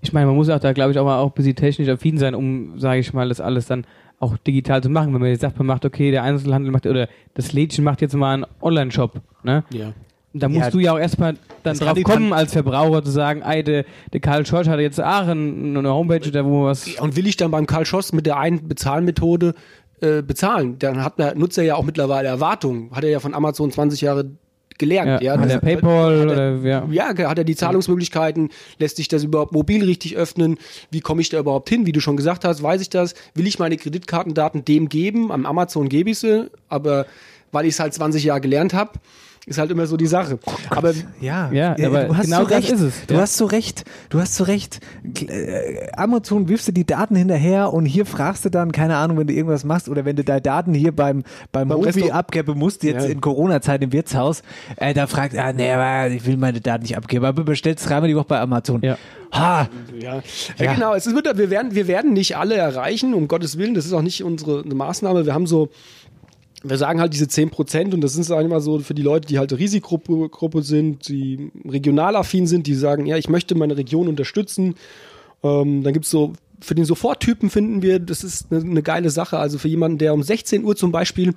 Ich meine, man muss auch da, glaube ich, auch mal auch ein bisschen technisch affin sein, um, sage ich mal, das alles dann auch digital zu machen. Wenn man jetzt sagt, man macht, okay, der Einzelhandel macht, oder das Lädchen macht jetzt mal einen Online-Shop, ne? Ja. Da musst Ja, du ja auch erstmal dann drauf kommen, als Verbraucher zu sagen, ey, der, der Karl Schorsch hat jetzt Aachen eine Homepage, da wo was. Und will ich dann beim Karl Schoss mit der einen Bezahlmethode äh, bezahlen, dann hat der Nutzer ja auch mittlerweile Erwartungen. Hat er ja von Amazon 20 Jahre gelernt. Ja, hat Das- der PayPal hat er- oder ja. Ja, hat er die Zahlungsmöglichkeiten? Lässt sich das überhaupt mobil richtig öffnen? Wie komme ich da überhaupt hin? Wie du schon gesagt hast, weiß ich das? Will ich meine Kreditkartendaten dem geben? Am Amazon gebe ich sie, aber weil ich es halt 20 Jahre gelernt habe, ist halt immer so die Sache. Aber Ja, Ja, aber du hast genau so das recht. ist es, Du ja. hast so recht. Du hast so recht. Äh, Amazon wirfst du die Daten hinterher und hier fragst du dann, keine Ahnung, wenn du irgendwas machst oder wenn du deine Daten hier beim, beim, Beim Mobi abgeben musst, jetzt Ja. in Corona-Zeit im Wirtshaus, äh, da fragt, ah, nee, aber ich will meine Daten nicht abgeben, aber bestellst dreimal die Woche bei Amazon. Ja. Ha! Ja, ja. genau. Es wird, wir, werden, wir werden nicht alle erreichen, um Gottes Willen. Das ist auch nicht unsere Maßnahme. Wir haben so, wir sagen halt diese 10 Prozent und das sind eigentlich mal so für die Leute, die halt Risikogruppe Gruppe sind, die regional affin sind, die sagen, ja, ich möchte meine Region unterstützen. Ähm, dann gibt's so, für den Soforttypen finden wir, das ist eine, eine geile Sache. Also für jemanden, der um 16 Uhr zum Beispiel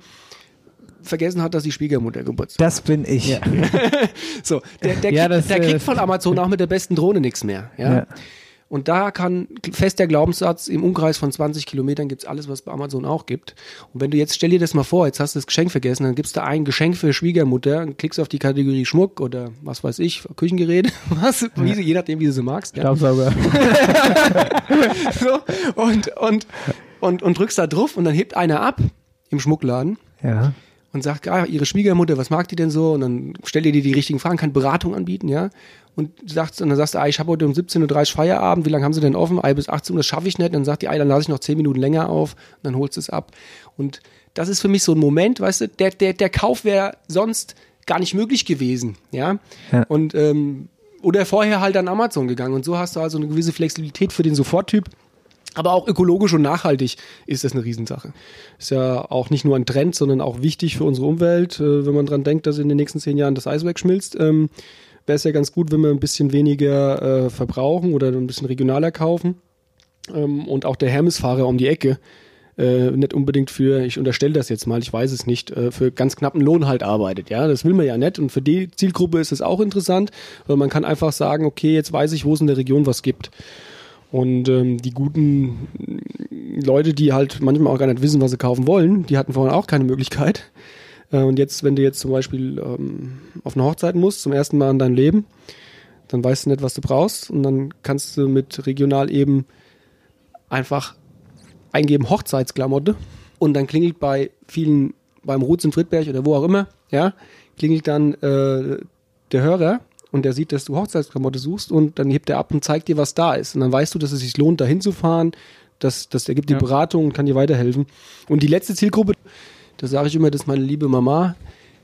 vergessen hat, dass die Schwiegermutter Geburtstag Das bin ich. so, der, der, Ja, kriegt, das, der äh, kriegt von Amazon auch mit der besten Drohne nichts mehr. Ja? Ja. Und da kann fest der Glaubenssatz, im Umkreis von 20 Kilometern gibt's alles, was es bei Amazon auch gibt. Und wenn du jetzt, stell dir das mal vor, jetzt hast du das Geschenk vergessen, dann gibst du ein Geschenk für Schwiegermutter und klickst auf die Kategorie Schmuck oder was weiß ich, Küchengerät, was, wie, sie- je nachdem, wie du sie magst. Ja. Staubsauger. So, und, und, und, und drückst da drauf und dann hebt einer ab im Schmuckladen Ja. Und sagt, ah, ihre Schwiegermutter, was mag die denn so? Und dann stellt ihr dir die richtigen Fragen, kann Beratung anbieten, ja. Und, sagt, und dann sagst du, ah, ich habe heute um 17.30 Uhr Feierabend, wie lange haben sie denn offen? Ah, bis 18 Uhr, das schaffe ich nicht. Und dann sagt die, ah, dann lasse ich noch 10 Minuten länger auf, und dann holst du es ab. Und das ist für mich so ein Moment, weißt du, der, der, der Kauf wäre sonst gar nicht möglich gewesen, ja. Ja. Und, ähm, oder vorher halt an Amazon gegangen. Und so hast du also eine gewisse Flexibilität für den Soforttyp. Aber auch ökologisch und nachhaltig ist das eine Riesensache. Ist ja auch nicht nur ein Trend, sondern auch wichtig für unsere Umwelt. Äh, wenn man dran denkt, dass in den nächsten zehn Jahren das Eis wegschmilzt, ähm, wäre es ja ganz gut, wenn wir ein bisschen weniger äh, verbrauchen oder ein bisschen regionaler kaufen. Ähm, und auch der Hermesfahrer um die Ecke äh, nicht unbedingt für, ich unterstelle das jetzt mal, ich weiß es nicht, äh, für ganz knappen Lohn halt arbeitet. Ja, das will man ja nicht. Und für die Zielgruppe ist es auch interessant, weil man kann einfach sagen, okay, jetzt weiß ich, wo es in der Region was gibt. Und ähm, die guten Leute, die halt manchmal auch gar nicht wissen, was sie kaufen wollen, die hatten vorhin auch keine Möglichkeit. Äh, und jetzt, wenn du jetzt zum Beispiel ähm, auf eine Hochzeit musst, zum ersten Mal in deinem Leben, dann weißt du nicht, was du brauchst. Und dann kannst du mit regional eben einfach eingeben Hochzeitsklamotte. Und dann klingelt bei vielen, beim Rutz in Friedberg oder wo auch immer, ja, klingelt dann äh, der Hörer und der sieht, dass du Hochzeitsklamotte suchst und dann hebt er ab und zeigt dir, was da ist. Und dann weißt du, dass es sich lohnt, da hinzufahren. Das, das ergibt die Ja. Beratung und kann dir weiterhelfen. Und die letzte Zielgruppe, das sage ich immer, das ist meine liebe Mama,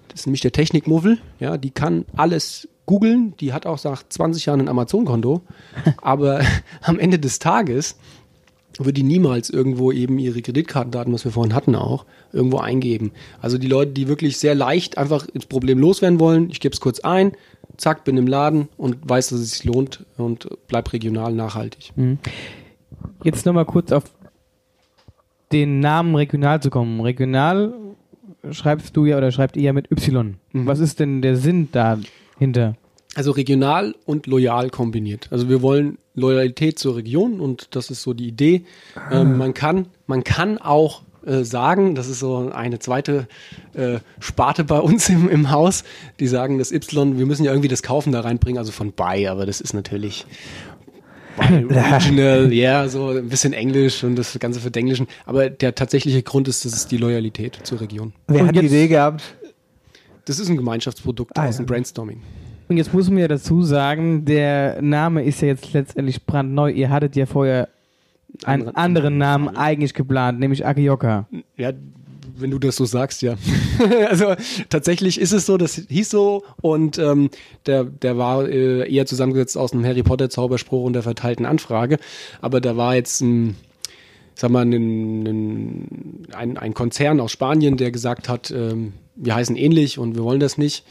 das ist nämlich der Technikmuffel. Ja, die kann alles googeln. Die hat auch nach 20 Jahren ein Amazon-Konto. Aber am Ende des Tages würde die niemals irgendwo eben ihre Kreditkartendaten, was wir vorhin hatten auch, irgendwo eingeben. Also die Leute, die wirklich sehr leicht einfach ins Problem loswerden wollen, ich gebe es kurz ein, zack, bin im Laden und weiß, dass es sich lohnt und bleib regional nachhaltig. Mhm. Jetzt nochmal kurz auf den Namen regional zu kommen. Regional schreibst du ja oder schreibt ihr ja mit Y. Mhm. Was ist denn der Sinn dahinter? Also regional und loyal kombiniert. Also wir wollen Loyalität zur Region und das ist so die Idee. Ähm, man kann, man kann auch äh, sagen, das ist so eine zweite äh, Sparte bei uns im, im Haus, die sagen, das Y, wir müssen ja irgendwie das Kaufen da reinbringen, also von Buy, aber das ist natürlich Original, ja, so ein bisschen Englisch und das Ganze verdenglischen. Aber der tatsächliche Grund ist, das ist die Loyalität zur Region. Wer Und hat die jetzt- Idee gehabt? Das ist ein Gemeinschaftsprodukt Ah, aus ja. dem Brainstorming. Und jetzt muss man ja dazu sagen, der Name ist ja jetzt letztendlich brandneu. Ihr hattet ja vorher einen Anderen- anderen Namen eigentlich geplant, nämlich Akioka. Ja, wenn du das so sagst, ja. also tatsächlich ist es so, das hieß so und ähm, der, der war äh, eher zusammengesetzt aus einem Harry Potter Zauberspruch und der verteilten Anfrage. Aber da war jetzt ein, sag mal, ein, ein, ein, ein Konzern aus Spanien, der gesagt hat, ähm, wir heißen ähnlich und wir wollen das nicht.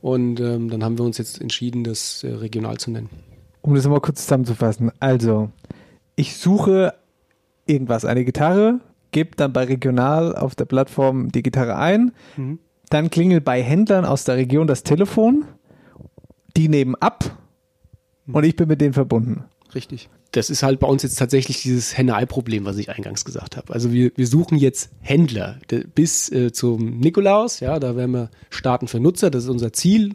Und ähm, dann haben wir uns jetzt entschieden, das äh, regional zu nennen. Um das mal kurz zusammenzufassen. Also, ich suche irgendwas, eine Gitarre, gebe dann bei Regional auf der Plattform die Gitarre ein, dann klingelt bei Händlern aus der Region das Telefon, die nehmen ab und ich bin mit denen verbunden. Richtig. Das ist halt bei uns jetzt tatsächlich dieses Henne-Ei-Problem, was ich eingangs gesagt habe. Also wir, wir suchen jetzt Händler bis äh, zum Nikolaus, ja, da werden wir starten für Nutzer, das ist unser Ziel.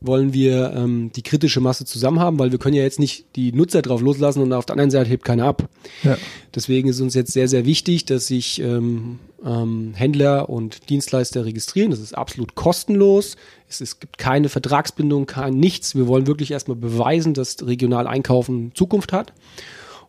Wollen wir ähm, die kritische Masse zusammen haben, weil wir können ja jetzt nicht die Nutzer drauf loslassen und auf der anderen Seite hebt keiner ab. Ja. Deswegen ist uns jetzt sehr, sehr wichtig, dass sich ähm, ähm, Händler und Dienstleister registrieren. Das ist absolut kostenlos. Es, es gibt keine Vertragsbindung, kein nichts. Wir wollen wirklich erstmal beweisen, dass regional Einkaufen Zukunft hat.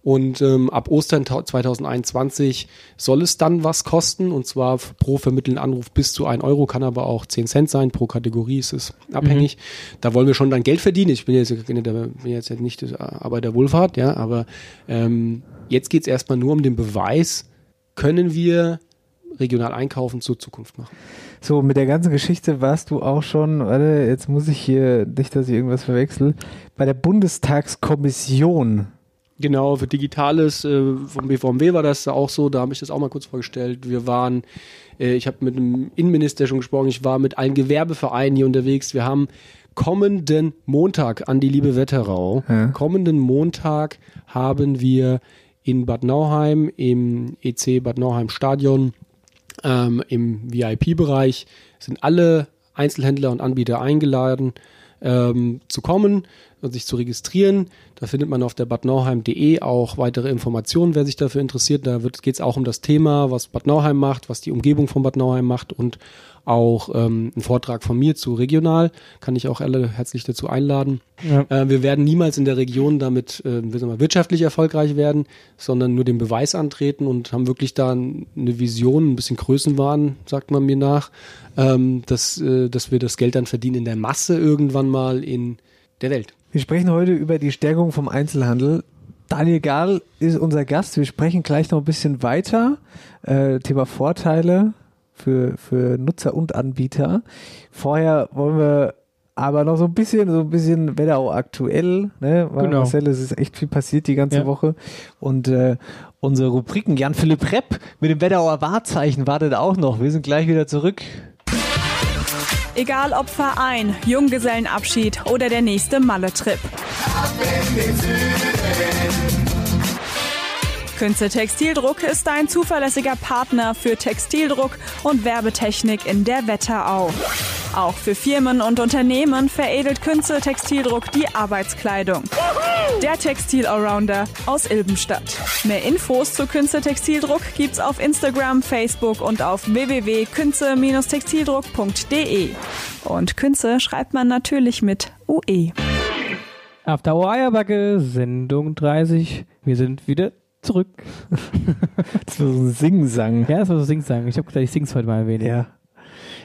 Und ähm, ab Ostern tau- 2021 soll es dann was kosten, und zwar pro vermittelten Anruf bis zu 1 Euro, kann aber auch 10 Cent sein, pro Kategorie ist es abhängig. Da wollen wir schon dann Geld verdienen. Ich bin jetzt, bin jetzt nicht Arbeiter der Wohlfahrt, ja, aber ähm, jetzt geht es erstmal nur um den Beweis, können wir regional einkaufen zur Zukunft machen. So, mit der ganzen Geschichte warst du auch schon, warte, jetzt muss ich hier, nicht, dass ich irgendwas verwechsel, bei der Bundestagskommission. Genau, für Digitales äh, vom BVMW war das auch so, da habe ich das auch mal kurz vorgestellt. Wir waren, äh, ich habe mit dem Innenminister schon gesprochen, ich war mit allen Gewerbevereinen hier unterwegs. Wir haben kommenden Montag an die liebe Wetterau, Ja. kommenden Montag haben wir in Bad Nauheim im EC Bad Nauheim Stadion ähm, im VIP-Bereich sind alle Einzelhändler und Anbieter eingeladen ähm, zu kommen und sich zu registrieren. Da findet man auf der badnauheim.de auch weitere Informationen, wer sich dafür interessiert. Da geht es auch um das Thema, was Bad Nauheim macht, was die Umgebung von Bad Nauheim macht und auch ähm, ein Vortrag von mir zu regional. Kann ich auch alle herzlich dazu einladen. Ja. Äh, wir werden niemals in der Region damit äh, man, wirtschaftlich erfolgreich werden, sondern nur den Beweis antreten und haben wirklich da eine Vision, ein bisschen Größenwahn, sagt man mir nach, ähm, dass, äh, dass wir das Geld dann verdienen in der Masse irgendwann mal in der Welt. Wir sprechen heute über die Stärkung vom Einzelhandel. Daniel Gahl ist unser Gast. Wir sprechen gleich noch ein bisschen weiter. Äh, Thema Vorteile für, für Nutzer und Anbieter. Vorher wollen wir aber noch so ein bisschen, so ein bisschen Wetterau aktuell, ne? Weil Genau. Marcel, es ist echt viel passiert die ganze Ja. Woche. Und äh, unsere Rubriken, Jan-Philipp Repp mit dem Wetterauer Wahrzeichen wartet auch noch. Wir sind gleich wieder zurück. Egal ob Verein, Junggesellenabschied oder der nächste Malle-Trip. Künze Textildruck ist ein zuverlässiger Partner für Textildruck und Werbetechnik in der Wetterau. Auch für Firmen und Unternehmen veredelt Künze Textildruck die Arbeitskleidung. Der Textil-Allrounder aus Ilbenstadt. Mehr Infos zu Künze Textildruck gibt's auf Instagram, Facebook und auf www.künze-textildruck.de. Und Künze schreibt man natürlich mit. UE. After Eierbacke, Sendung 30. Wir sind wieder zurück. Das war so ein Singsang. Ja, das war so Singsang. Ich habe gedacht, ich sing's heute mal ein wenig. Ja.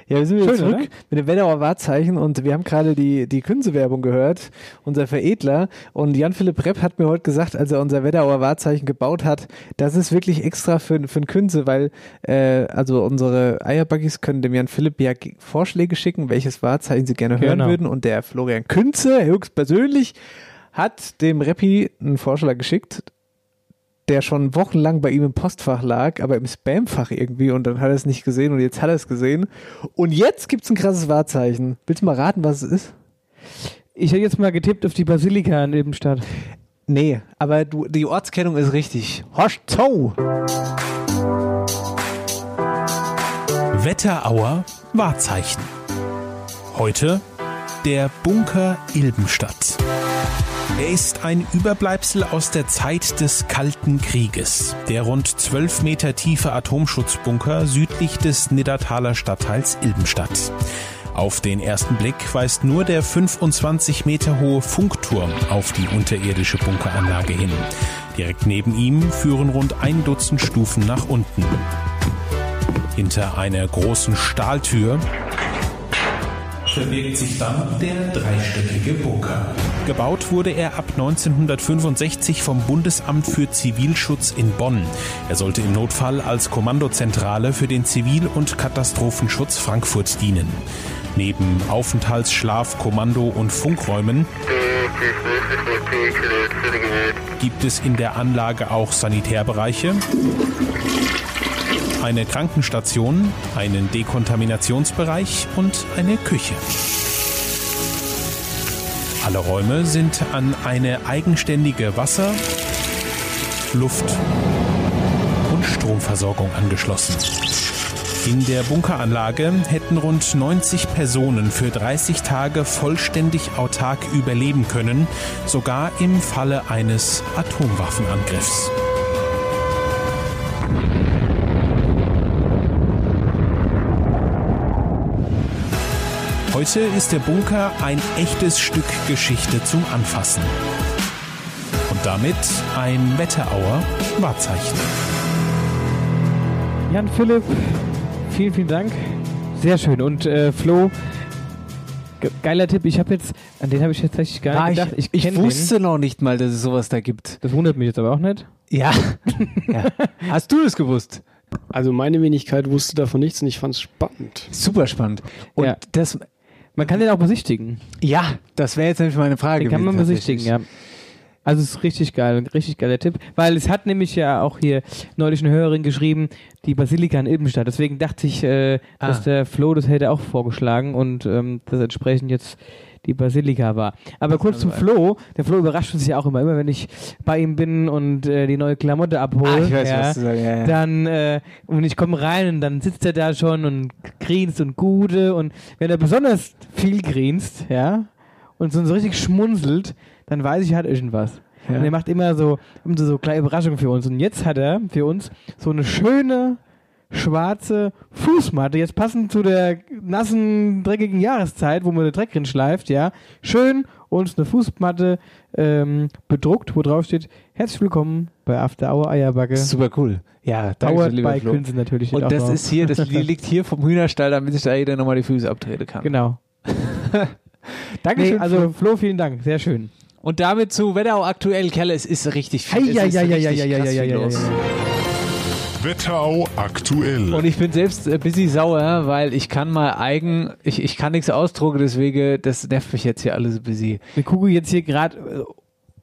Ja, wir sind wieder Schön, zurück oder? mit dem Wetterauer Wahrzeichen und wir haben gerade die, die Künze-Werbung gehört, unser Veredler. Und Jan-Philipp Repp hat mir heute gesagt, als er unser Wetterauer Wahrzeichen gebaut hat, das ist wirklich extra für, für einen Künze, weil äh, also unsere Eierbuggies können dem Jan-Philipp ja ge- Vorschläge schicken, welches Wahrzeichen sie gerne hören Genau. würden. Und der Florian Künze, höchstpersönlich, hat dem Reppi einen Vorschlag geschickt, der schon wochenlang bei ihm im Postfach lag, aber im Spamfach irgendwie und dann hat er es nicht gesehen und jetzt hat er es gesehen. Und jetzt gibt's ein krasses Wahrzeichen. Willst du mal raten, was es ist? Ich hätte jetzt mal getippt auf die Basilika in Ebenstadt. Nee, aber du, die Ortskennung ist richtig. Horst Zoo. Wetterauer Wahrzeichen. Heute der Bunker Ilbenstadt. Er ist ein Überbleibsel aus der Zeit des Kalten Krieges. Der rund 12 Meter tiefe Atomschutzbunker südlich des Niddertaler Stadtteils Ilbenstadt. Auf den ersten Blick weist nur der 25 Meter hohe Funkturm auf die unterirdische Bunkeranlage hin. Direkt neben ihm führen rund ein Dutzend Stufen nach unten. Hinter einer großen Stahltür verbirgt sich dann der dreistöckige Bunker. Gebaut wurde er ab 1965 vom Bundesamt für Zivilschutz in Bonn. Er sollte im Notfall als Kommandozentrale für den Zivil- und Katastrophenschutz Frankfurt dienen. Neben Aufenthalts-, Schlaf-, Kommando- und Funkräumen gibt es in der Anlage auch Sanitärbereiche, eine Krankenstation, einen Dekontaminationsbereich und eine Küche. Alle Räume sind an eine eigenständige Wasser-, Luft- und Stromversorgung angeschlossen. In der Bunkeranlage hätten rund 90 Personen für 30 Tage vollständig autark überleben können, sogar im Falle eines Atomwaffenangriffs. Heute ist der Bunker ein echtes Stück Geschichte zum Anfassen. Und damit ein Wetterauer Wahrzeichen. Jan Philipp, vielen, vielen Dank. Sehr schön. Und äh, Flo, ge geiler Tipp. Ich habe jetzt, an den habe ich tatsächlich gar nicht ich gedacht. Ich, ich kenn wusste Den. noch nicht mal, dass es sowas da gibt. Das wundert mich jetzt aber auch nicht. Ja. ja. Hast du das gewusst? Also meine Wenigkeit wusste davon nichts und ich fand es spannend. Super spannend. Und Ja. das, Man kann den auch besichtigen. ja, das wäre jetzt nämlich meine Frage. Den kann man besichtigen, ja. Also es ist richtig geil, ein richtig geiler Tipp, weil es hat nämlich ja auch hier neulich eine Hörerin geschrieben, die Basilika in Ilbenstadt. Deswegen dachte ich, äh, dass Ah. der Flo das hätte auch vorgeschlagen und ähm, das entsprechend jetzt die Basilika war. Aber kurz zum Flo. Der Flo überrascht uns ja auch immer, immer wenn ich bei ihm bin und äh, die neue Klamotte abhole. Ah, ich weiß, ja, was du sagst, ja, ja. Dann äh, und ich komme rein und dann sitzt er da schon und grinst und gute und wenn er besonders viel grinst, ja, und so richtig schmunzelt, dann weiß ich, er hat irgendwas. Ja. Und er macht immer so, immer so kleine Überraschungen für uns. Und jetzt hat er für uns so eine schöne schwarze Fußmatte, jetzt passend zu der nassen, dreckigen Jahreszeit, wo man den Dreck drin schleift, ja, schön uns eine Fußmatte ähm, bedruckt, wo drauf steht, herzlich willkommen bei After Hour Eierbacke. Super cool. Ja, danke Powered lieber by Flo. Künze natürlich. Und das drauf. ist hier, das li- liegt hier vom Hühnerstall, damit sich da jeder nochmal die Füße abtreten kann. Genau. Dankeschön. Nee, also. Flo, vielen Dank, sehr schön. Und damit zu Wetterau aktuell, Kelle, es ist richtig viel. hei, Wetterau aktuell. Und ich bin selbst ein bisschen sauer, weil ich kann mal eigen, ich, ich kann nichts ausdrucken, deswegen, das nervt mich jetzt hier alles ein bisschen. Wir gucken jetzt hier gerade äh, auf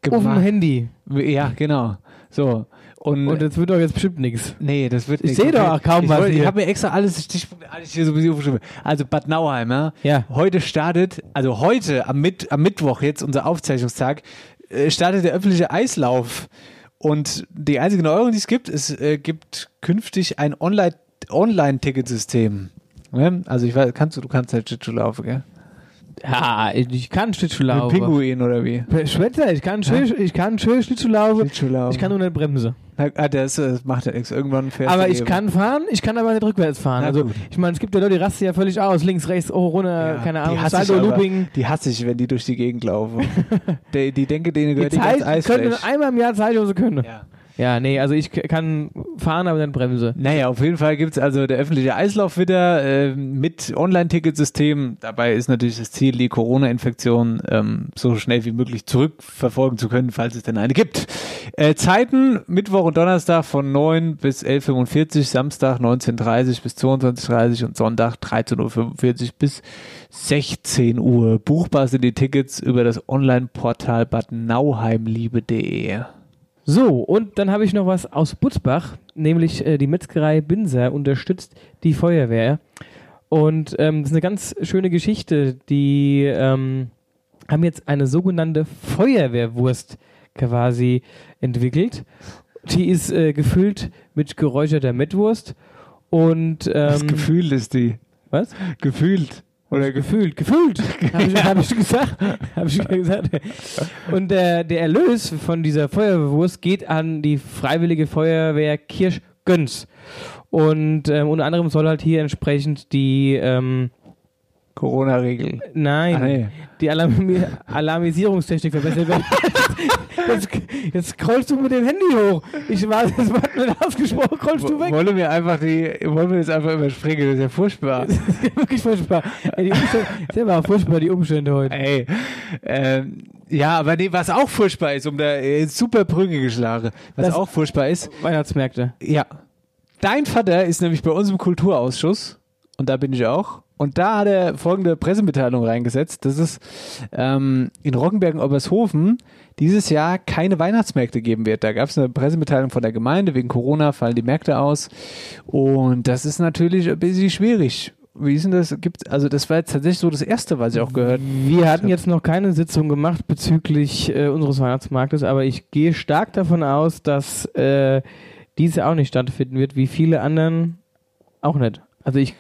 dem Gemacht. Handy. Ja, genau. So. Und, Und das wird doch jetzt bestimmt nichts. nee, das wird Ich nicht. sehe doch kaum ich was wollte- Ich habe mir extra alles Stichpunkte alles hier so ein bisschen aufgeschrieben. Also Bad Nauheim, ja. Ja. Heute startet, also heute am, Mit, am Mittwoch, jetzt unser Aufzeichnungstag, äh, startet der öffentliche Eislauf. Und die einzige Neuerung, die es gibt, es äh, gibt künftig ein Online- Online-Ticketsystem. ja? Also ich weiß, kannst du, du kannst halt Schlittschuh laufen, gell? Ja, ich, ich kann Schlittschuh Mit laufen. Pinguin oder wie? Schwetter, ich kann schön, ich kann schön Schlittschuh laufen. Schlittschuh laufen. Ich kann nur nicht bremsen. Ah, das, das macht ja nichts. Irgendwann fährst Aber ich eben. kann fahren, ich kann aber nicht rückwärts fahren. Na also gut. ich meine, es gibt ja Leute, die rasten ja völlig aus, links, rechts, oh, runter, Ja, keine Ahnung, aber. Looping. Die hasse ich, wenn die durch die Gegend laufen. die, die denken, denen Die gehört die, ganze die können Eisfläche. einmal im Jahr Zeit, wo sie können. Ja. Ja, nee, also ich kann fahren, aber dann bremse. Naja, auf jeden Fall gibt's also der öffentliche Eislauf wieder äh, mit Online-Ticketsystem. Dabei ist natürlich das Ziel, die Corona-Infektion ähm, so schnell wie möglich zurückverfolgen zu können, falls es denn eine gibt. Äh, Zeiten Mittwoch und Donnerstag von 9 bis 11.45 Uhr, Samstag 19.30 bis 22.30 und Sonntag 13.45 Uhr bis 16 Uhr. Buchbar sind die Tickets über das Online-Portal badnauheimliebe.de. So, und dann habe ich noch was aus Butzbach, nämlich äh, die Metzgerei Binser unterstützt die Feuerwehr. Und ähm, das ist eine ganz schöne Geschichte. Die ähm, haben jetzt eine sogenannte Feuerwehrwurst quasi entwickelt. Die ist äh, gefüllt mit geräucherter Mettwurst und ähm, Das Gefühl ist die. Was? Gefühlt. Oder gefühlt, gefühlt, habe ich, hab ich gesagt. Hab ich gesagt. Und der, der Erlös von dieser Feuerwehrwurst geht an die Freiwillige Feuerwehr Kirch-Göns. Und ähm, unter anderem soll halt hier entsprechend die ähm, Corona-Regel. Nein, Ah, nee. die Alarmi Alarmisierungstechnik verbessert werden. jetzt, jetzt scrollst du mit dem Handy hoch. Ich war das Wort nicht ausgesprochen, scrollst du weg. Wollen wir einfach die, wollen wir jetzt einfach überspringen? Das ist ja furchtbar. Wirklich furchtbar. Ey, die Umstände, ist ja furchtbar, die Umstände heute. Ey, ähm, ja, aber nee, was auch furchtbar ist, um da äh, super Brücke geschlagen, was Das- auch furchtbar ist, Weihnachtsmärkte. ja. Dein Vater ist nämlich bei uns im Kulturausschuss und da bin ich auch. Und da hat er folgende Pressemitteilung reingesetzt, dass es ähm, in Roggenbergen-Obershofen dieses Jahr keine Weihnachtsmärkte geben wird. Da gab es eine Pressemitteilung von der Gemeinde, wegen Corona fallen die Märkte aus. Und das ist natürlich ein bisschen schwierig. Wie ist denn das? Gibt, also das war jetzt tatsächlich so das Erste, was ich auch gehört Wir hatten jetzt noch keine Sitzung gemacht bezüglich äh, unseres Weihnachtsmarktes, aber ich gehe stark davon aus, dass äh, diese auch nicht stattfinden wird, wie viele anderen auch nicht. Also ich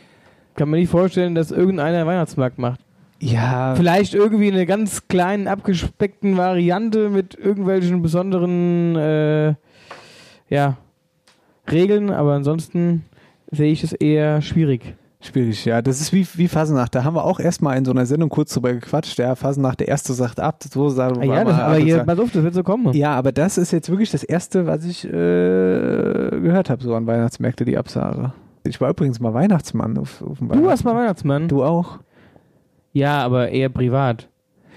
kann mir nicht vorstellen, dass irgendeiner Weihnachtsmarkt macht. Ja. Vielleicht irgendwie in einer ganz kleinen, abgespeckten Variante mit irgendwelchen besonderen äh, ja, Regeln, aber ansonsten sehe ich es eher schwierig. Schwierig, ja. Das ist wie, wie Fasnacht. Da haben wir auch erstmal in so einer Sendung kurz drüber gequatscht. Ja, Fasnacht, der erste sagt ab. So sagen Ah, ja, das, aber hier, pass auf, das wird so kommen. ja, aber das ist jetzt wirklich das erste, was ich äh, gehört habe, so an Weihnachtsmärkte, die Absage. Ich war übrigens mal Weihnachtsmann auf, auf dem Du warst mal Weihnachtsmann? Du auch? Ja, aber eher privat.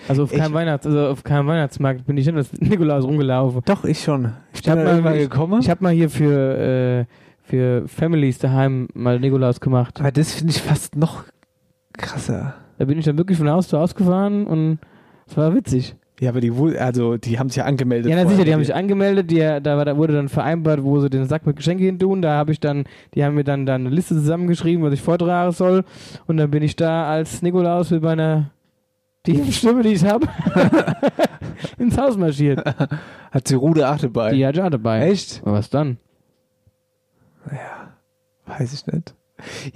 Also auf keinem, Weihnachts-, also auf keinem Weihnachtsmarkt bin ich nicht als Nikolaus rumgelaufen. Doch, ich schon. Ich, Ich habe bin mal, ich, gekommen. ich hab mal hier für, äh, für Families daheim mal Nikolaus gemacht. aber das finde ich fast noch krasser. Da bin ich dann wirklich von Haus zu Haus gefahren und es war witzig. Ja, aber die, wohl- also, die haben sich ja angemeldet. Ja, na sicher, die haben sich angemeldet, die, da, da wurde dann vereinbart, wo sie den Sack mit Geschenke hin tun. Da habe ich dann, die haben mir dann, dann eine Liste zusammengeschrieben, was ich vortragen soll. Und dann bin ich da als Nikolaus mit meiner tiefen Stimme, die ich habe, ins Haus marschiert. Hat sie Rude 8 dabei? Die hat ja dabei. Echt? Aber was dann? Weiß ich nicht.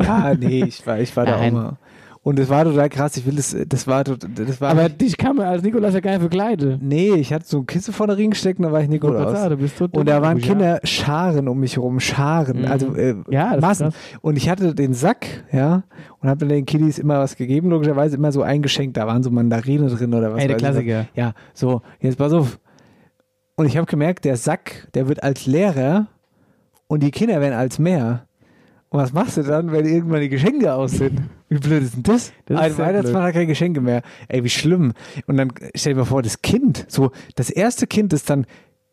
Ja, nee, ich war, ich war da auch mal. Und es war total krass. Ich will das, das war, das war. Aber dich kann man als Nikolaus ja gar nicht verkleiden. nee, ich hatte so ein Kissen vor der Ring gesteckt und da war ich Nikolaus. Dumm. Und da waren Ja. Kinder Scharen um mich herum, Scharen, Mhm. also äh, Ja, Massen. Und ich hatte den Sack, ja, und habe den Kiddies immer was gegeben, logischerweise immer so eingeschenkt. Da waren so Mandarinen drin oder was. Ey, der weiß ich. Klassiker. Ja, so, jetzt pass auf. Und ich habe gemerkt, der Sack, der wird als leerer und die Kinder werden als mehr. Und was machst du dann, wenn irgendwann die Geschenke aus sind? Wie blöd ist denn das? Das ist Ein Weihnachtsmann hat keine Geschenke mehr. Ey, wie schlimm. Und dann stell dir mal vor, das Kind, so das erste Kind ist dann,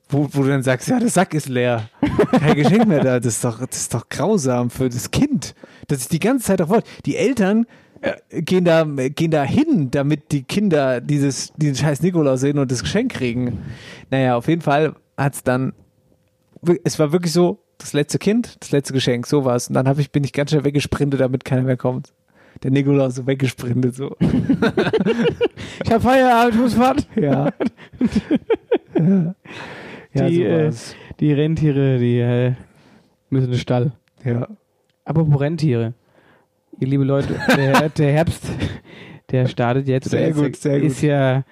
wo, wo du dann sagst, ja, der Sack ist leer. Kein Geschenk mehr da. Das ist doch, das ist doch grausam für das Kind. Das ist die ganze Zeit doch wollt. Die Eltern äh, gehen da, gehen da hin, damit die Kinder dieses, diesen scheiß Nikolaus sehen und das Geschenk kriegen. Naja, auf jeden Fall hat's dann, es war wirklich so, das letzte Kind, das letzte Geschenk, sowas. Und dann hab ich, bin ich ganz schnell weggesprintet, damit keiner mehr kommt. Der Nikolaus so weggesprintet, so. Ich hab Feierabend, ich muss fort. Ja. ja. Ja, die, äh, die Rentiere, die äh, müssen in den Stall. Ja. Apropos Rentiere. Ihr liebe Leute, der, der Herbst, der startet jetzt. Sehr gut, sehr gut. Ist ja,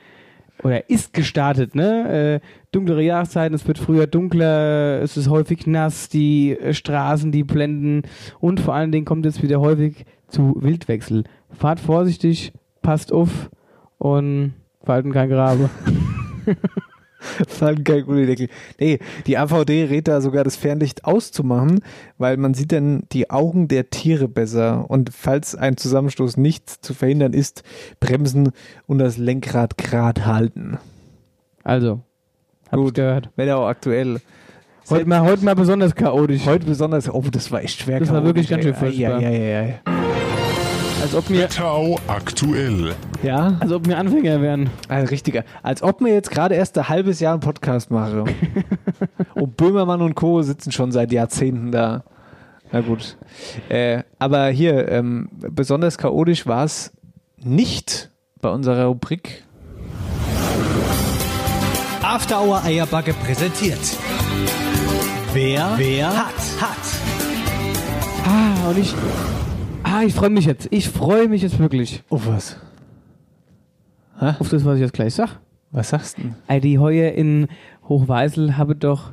oder ist gestartet, ne? Äh, dunklere Jahreszeiten, es wird früher dunkler, es ist häufig nass, die äh, Straßen, die blenden und vor allen Dingen kommt es wieder häufig zu Wildwechsel. Fahrt vorsichtig, passt auf und verhalten kein Grabe. Fand kein Gullideckel. Nee, die AVD rät da sogar das Fernlicht auszumachen, weil man sieht dann die Augen der Tiere besser. Und falls ein Zusammenstoß nicht zu verhindern ist, bremsen und das Lenkrad grad halten. Also, hab Gut. gehört. Wetterau aktuell. Heute mal, heute mal besonders chaotisch. Heute besonders, oh, das war echt schwer. Das war wirklich ganz schön furchtbar. Ja, ja, ja, ja. Als ob mir, Wetterau aktuell. Ja, als ob mir Anfänger wären. ein richtiger. Als ob mir jetzt gerade erst ein halbes Jahr einen Podcast mache. und Böhmermann und Co. sitzen schon seit Jahrzehnten da. Na gut. Äh, aber hier, ähm, besonders chaotisch war es nicht bei unserer Rubrik. After Hour Eierbacke präsentiert. Wer, wer hat, hat. Ah, und ich. Ah, ich freue mich jetzt. Ich freue mich jetzt wirklich. Auf was? Auf das, was ich jetzt gleich sag. Was sagst du denn? Ey, die Heue in Hochweisel habe doch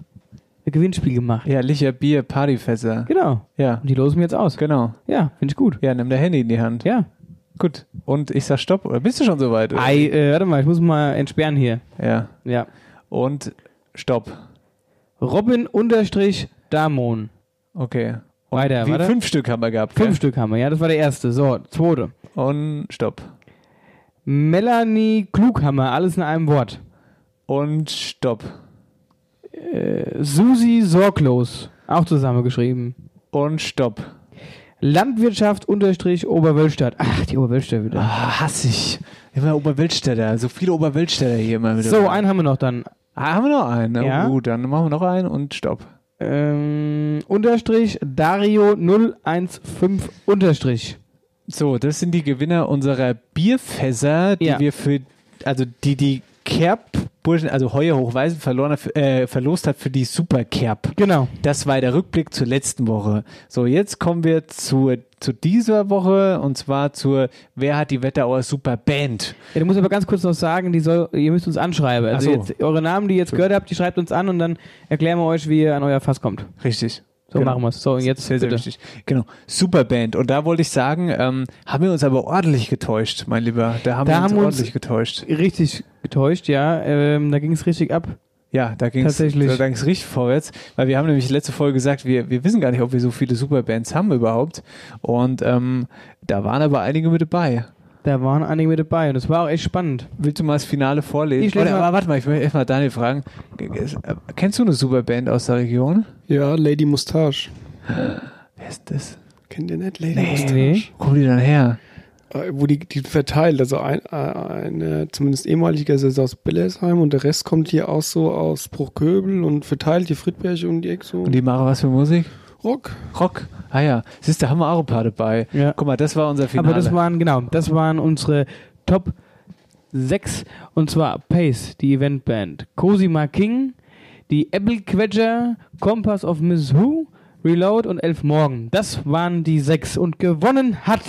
ein Gewinnspiel gemacht. Ja, Licher Bier, Partyfässer. Genau. Ja, Und die losen wir jetzt aus. genau. Ja, finde ich gut. Ja, nimm dein Handy in die Hand. Ja. Gut. Und ich sag Stopp. Oder bist du schon soweit? Ei, äh, warte mal, ich muss mal entsperren hier. Ja. Ja. Und Stopp. Robin unterstrich Damon. Okay. Und Weiter, wie warte. fünf Stück haben wir gehabt. Fünf gell? Stück haben wir, ja, das war der erste. So, zweite. Und Stopp. Melanie Klughammer, alles in einem Wort. Und Stopp. Äh, Susi Sorglos, auch zusammengeschrieben. Und Stopp. Landwirtschaft unterstrich Oberwölstadt. Ach, die Oberwölstadt wieder. Ah, hasse ich. Immer Oberweltstädter. So viele Oberweltstädter hier immer wieder. so, einen haben wir noch dann. Ah, haben wir noch einen. Ne? Ja. Gut, dann machen wir noch einen und Stopp. Ähm, unterstrich Dario 015 unterstrich. So, das sind die Gewinner unserer Bierfässer, die Ja. wir für, also die die Kerb-Burschen, also Heuer Hochweisen verloren, hat- äh, verlost hat für die Super Kerb. Genau. Das war der Rückblick zur letzten Woche. So, jetzt kommen wir zu, zu dieser Woche und zwar zur Wer hat die Wetterauer Super Band? Ja, du musst aber ganz kurz noch sagen, die soll, ihr müsst uns anschreiben. Also so. jetzt, eure Namen, die ihr jetzt gehört habt, die schreibt uns an und dann erklären wir euch, wie ihr an euer Fass kommt. Richtig. So Genau. machen wir es. So, und jetzt Sehr, sehr bitte. wichtig. Genau. Super Band. Und da wollte ich sagen, ähm, haben wir uns aber ordentlich getäuscht, mein Lieber. Da haben Da wir uns haben wir uns- ordentlich getäuscht. Richtig getäuscht, ja. Ähm, da ging es richtig ab. Ja, da ging es Tatsächlich. da ging's richtig vorwärts, weil wir haben nämlich letzte Folge gesagt, wir, wir wissen gar nicht, ob wir so viele Superbands haben überhaupt. Und ähm, da waren aber einige mit dabei. Da waren einige mit dabei und das war auch echt spannend. Willst du mal das Finale vorlesen? Ich lese Oder, mal- aber warte mal, ich möchte erstmal Daniel fragen. Kennst du eine Superband aus der Region? Ja, Lady Mustache. Wer ist das? Kennt ihr nicht Lady Nee. Mustache? Nee. Wo kommen die dann her? Äh, Wo die, die verteilt, also ein, äh, eine zumindest ehemalige ist aus Billersheim und der Rest kommt hier aus so aus Bruchköbel und verteilt hier Friedberg und die so. Und die machen was für Musik? Rock. Rock. Ah ja, siehst du, da haben wir auch ein paar dabei. Ja. Guck mal, das war unser Finale. Aber das waren, genau, das waren unsere Top 6 und zwar Pace, die Eventband, Cosima King, die Apple Quetscher, Compass of Miss Who, Reload und Elf Morgen. Das waren die sechs und gewonnen hat.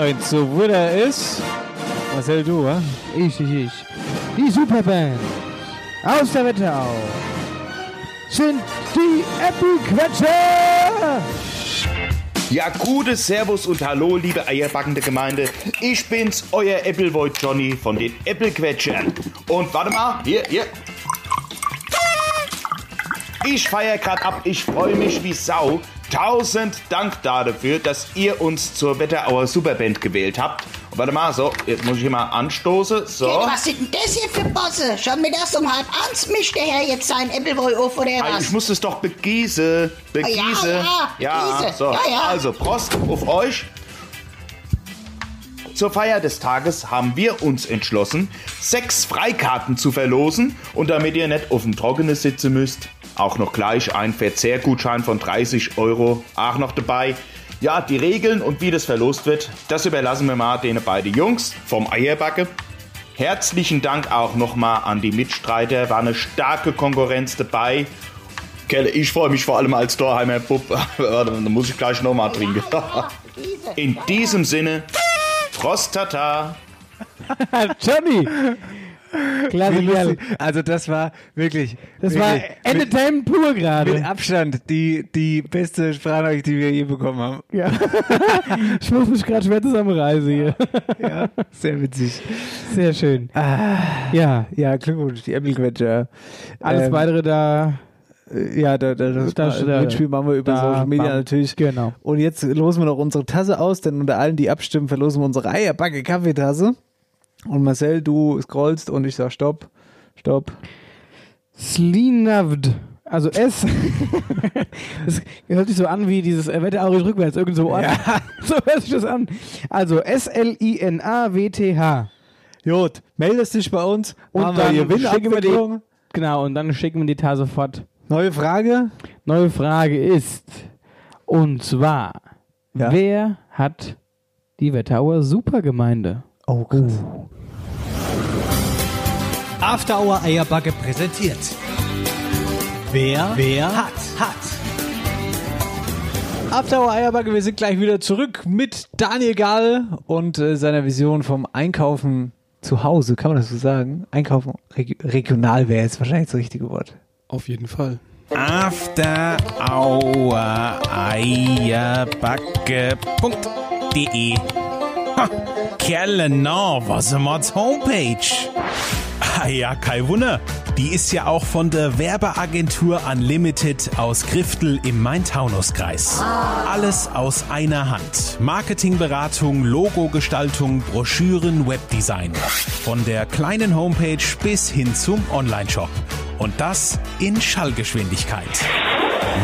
Und so wurde er ist. Marcel, du, wa? Ich, ich, ich. Die Superband aus der Wetterau sind die Apple Quetscher. Ja, gutes Servus und Hallo, liebe eierbackende Gemeinde. Ich bin's, euer Appleboy Johnny von den Applequetschern. Und warte mal, hier, hier. Ich feier grad ab, ich freue mich wie Sau. Tausend Dank dafür, dass ihr uns zur Wetterauer Superband gewählt habt. Und warte mal, so, jetzt muss ich hier mal anstoßen. So. Was sind denn das hier für Bosse? Schon mittags um halb eins mischt der Herr jetzt sein Appleboy auf oder Ah, was? Ich muss es doch begießen. Begießen. Ja, ja, begießen. so. Ja, ja. Also, Prost auf euch. Zur Feier des Tages haben wir uns entschlossen, sechs Freikarten zu verlosen und damit ihr nicht auf dem Trockenen sitzen müsst, auch noch gleich ein Verzehrgutschein von 30 Euro auch noch dabei. Ja, die Regeln und wie das verlost wird, das überlassen wir mal den beiden Jungs vom Eierbacke. Herzlichen Dank auch nochmal an die Mitstreiter, war eine starke Konkurrenz dabei. Kelle, ich freue mich vor allem als Torheimer Bub. Dann muss ich gleich nochmal trinken. In diesem Sinne, Prost Tata. Johnny, Klasse, Kerl. Also das war wirklich. Das war wirklich Entertainment pur mit, mit gerade. Abstand die, die beste Sprachnachricht, die wir je bekommen haben. Ja. ich muss mich gerade schwer zusammenreißen hier. Ja, sehr witzig. Sehr schön. Ja, Ja, Glückwunsch, die Apple Quetscher. alles Ähm, weitere da. Ja, da, da, das Da- da- Mitspiel machen wir über Social Media bam. natürlich. Genau. Und jetzt losen wir noch unsere Tasse aus, denn unter allen, die abstimmen, verlosen wir unsere Eierbacke Kaffeetasse. Und Marcel, du scrollst und ich sag Stopp, Stopp. Slinavd. Also S. das hört sich so an wie dieses äh, Wette auch rückwärts, irgend so Ort. so hört sich das an. Also S-L-I-N-A-W-T-H. Gut, meldest dich bei uns. Und wir dann hier schicken wir die, genau, und dann schicken wir die Tasse fort. Neue Frage. Neue Frage ist, und zwar, Ja. wer hat die Wetterauer Supergemeinde? Oh, krass. After Hour Eierbacke präsentiert. Wer, wer hat, hat. After Hour Eierbacke, wir sind gleich wieder zurück mit Daniel Gall und äh, seiner Vision vom Einkaufen zu Hause. Kann man das so sagen? Einkaufen reg regional wäre jetzt wahrscheinlich das richtige Wort. Auf jeden Fall. After Hour Eierbacke.de Kerle, na, was ist Mods Homepage? Ja, kein Wunder. Die ist ja auch von der Werbeagentur Unlimited aus Griftel im Main-Taunus-Kreis. Alles aus einer Hand. Marketingberatung, Logogestaltung, Broschüren, Webdesign. Von der kleinen Homepage bis hin zum Onlineshop. Und das in Schallgeschwindigkeit.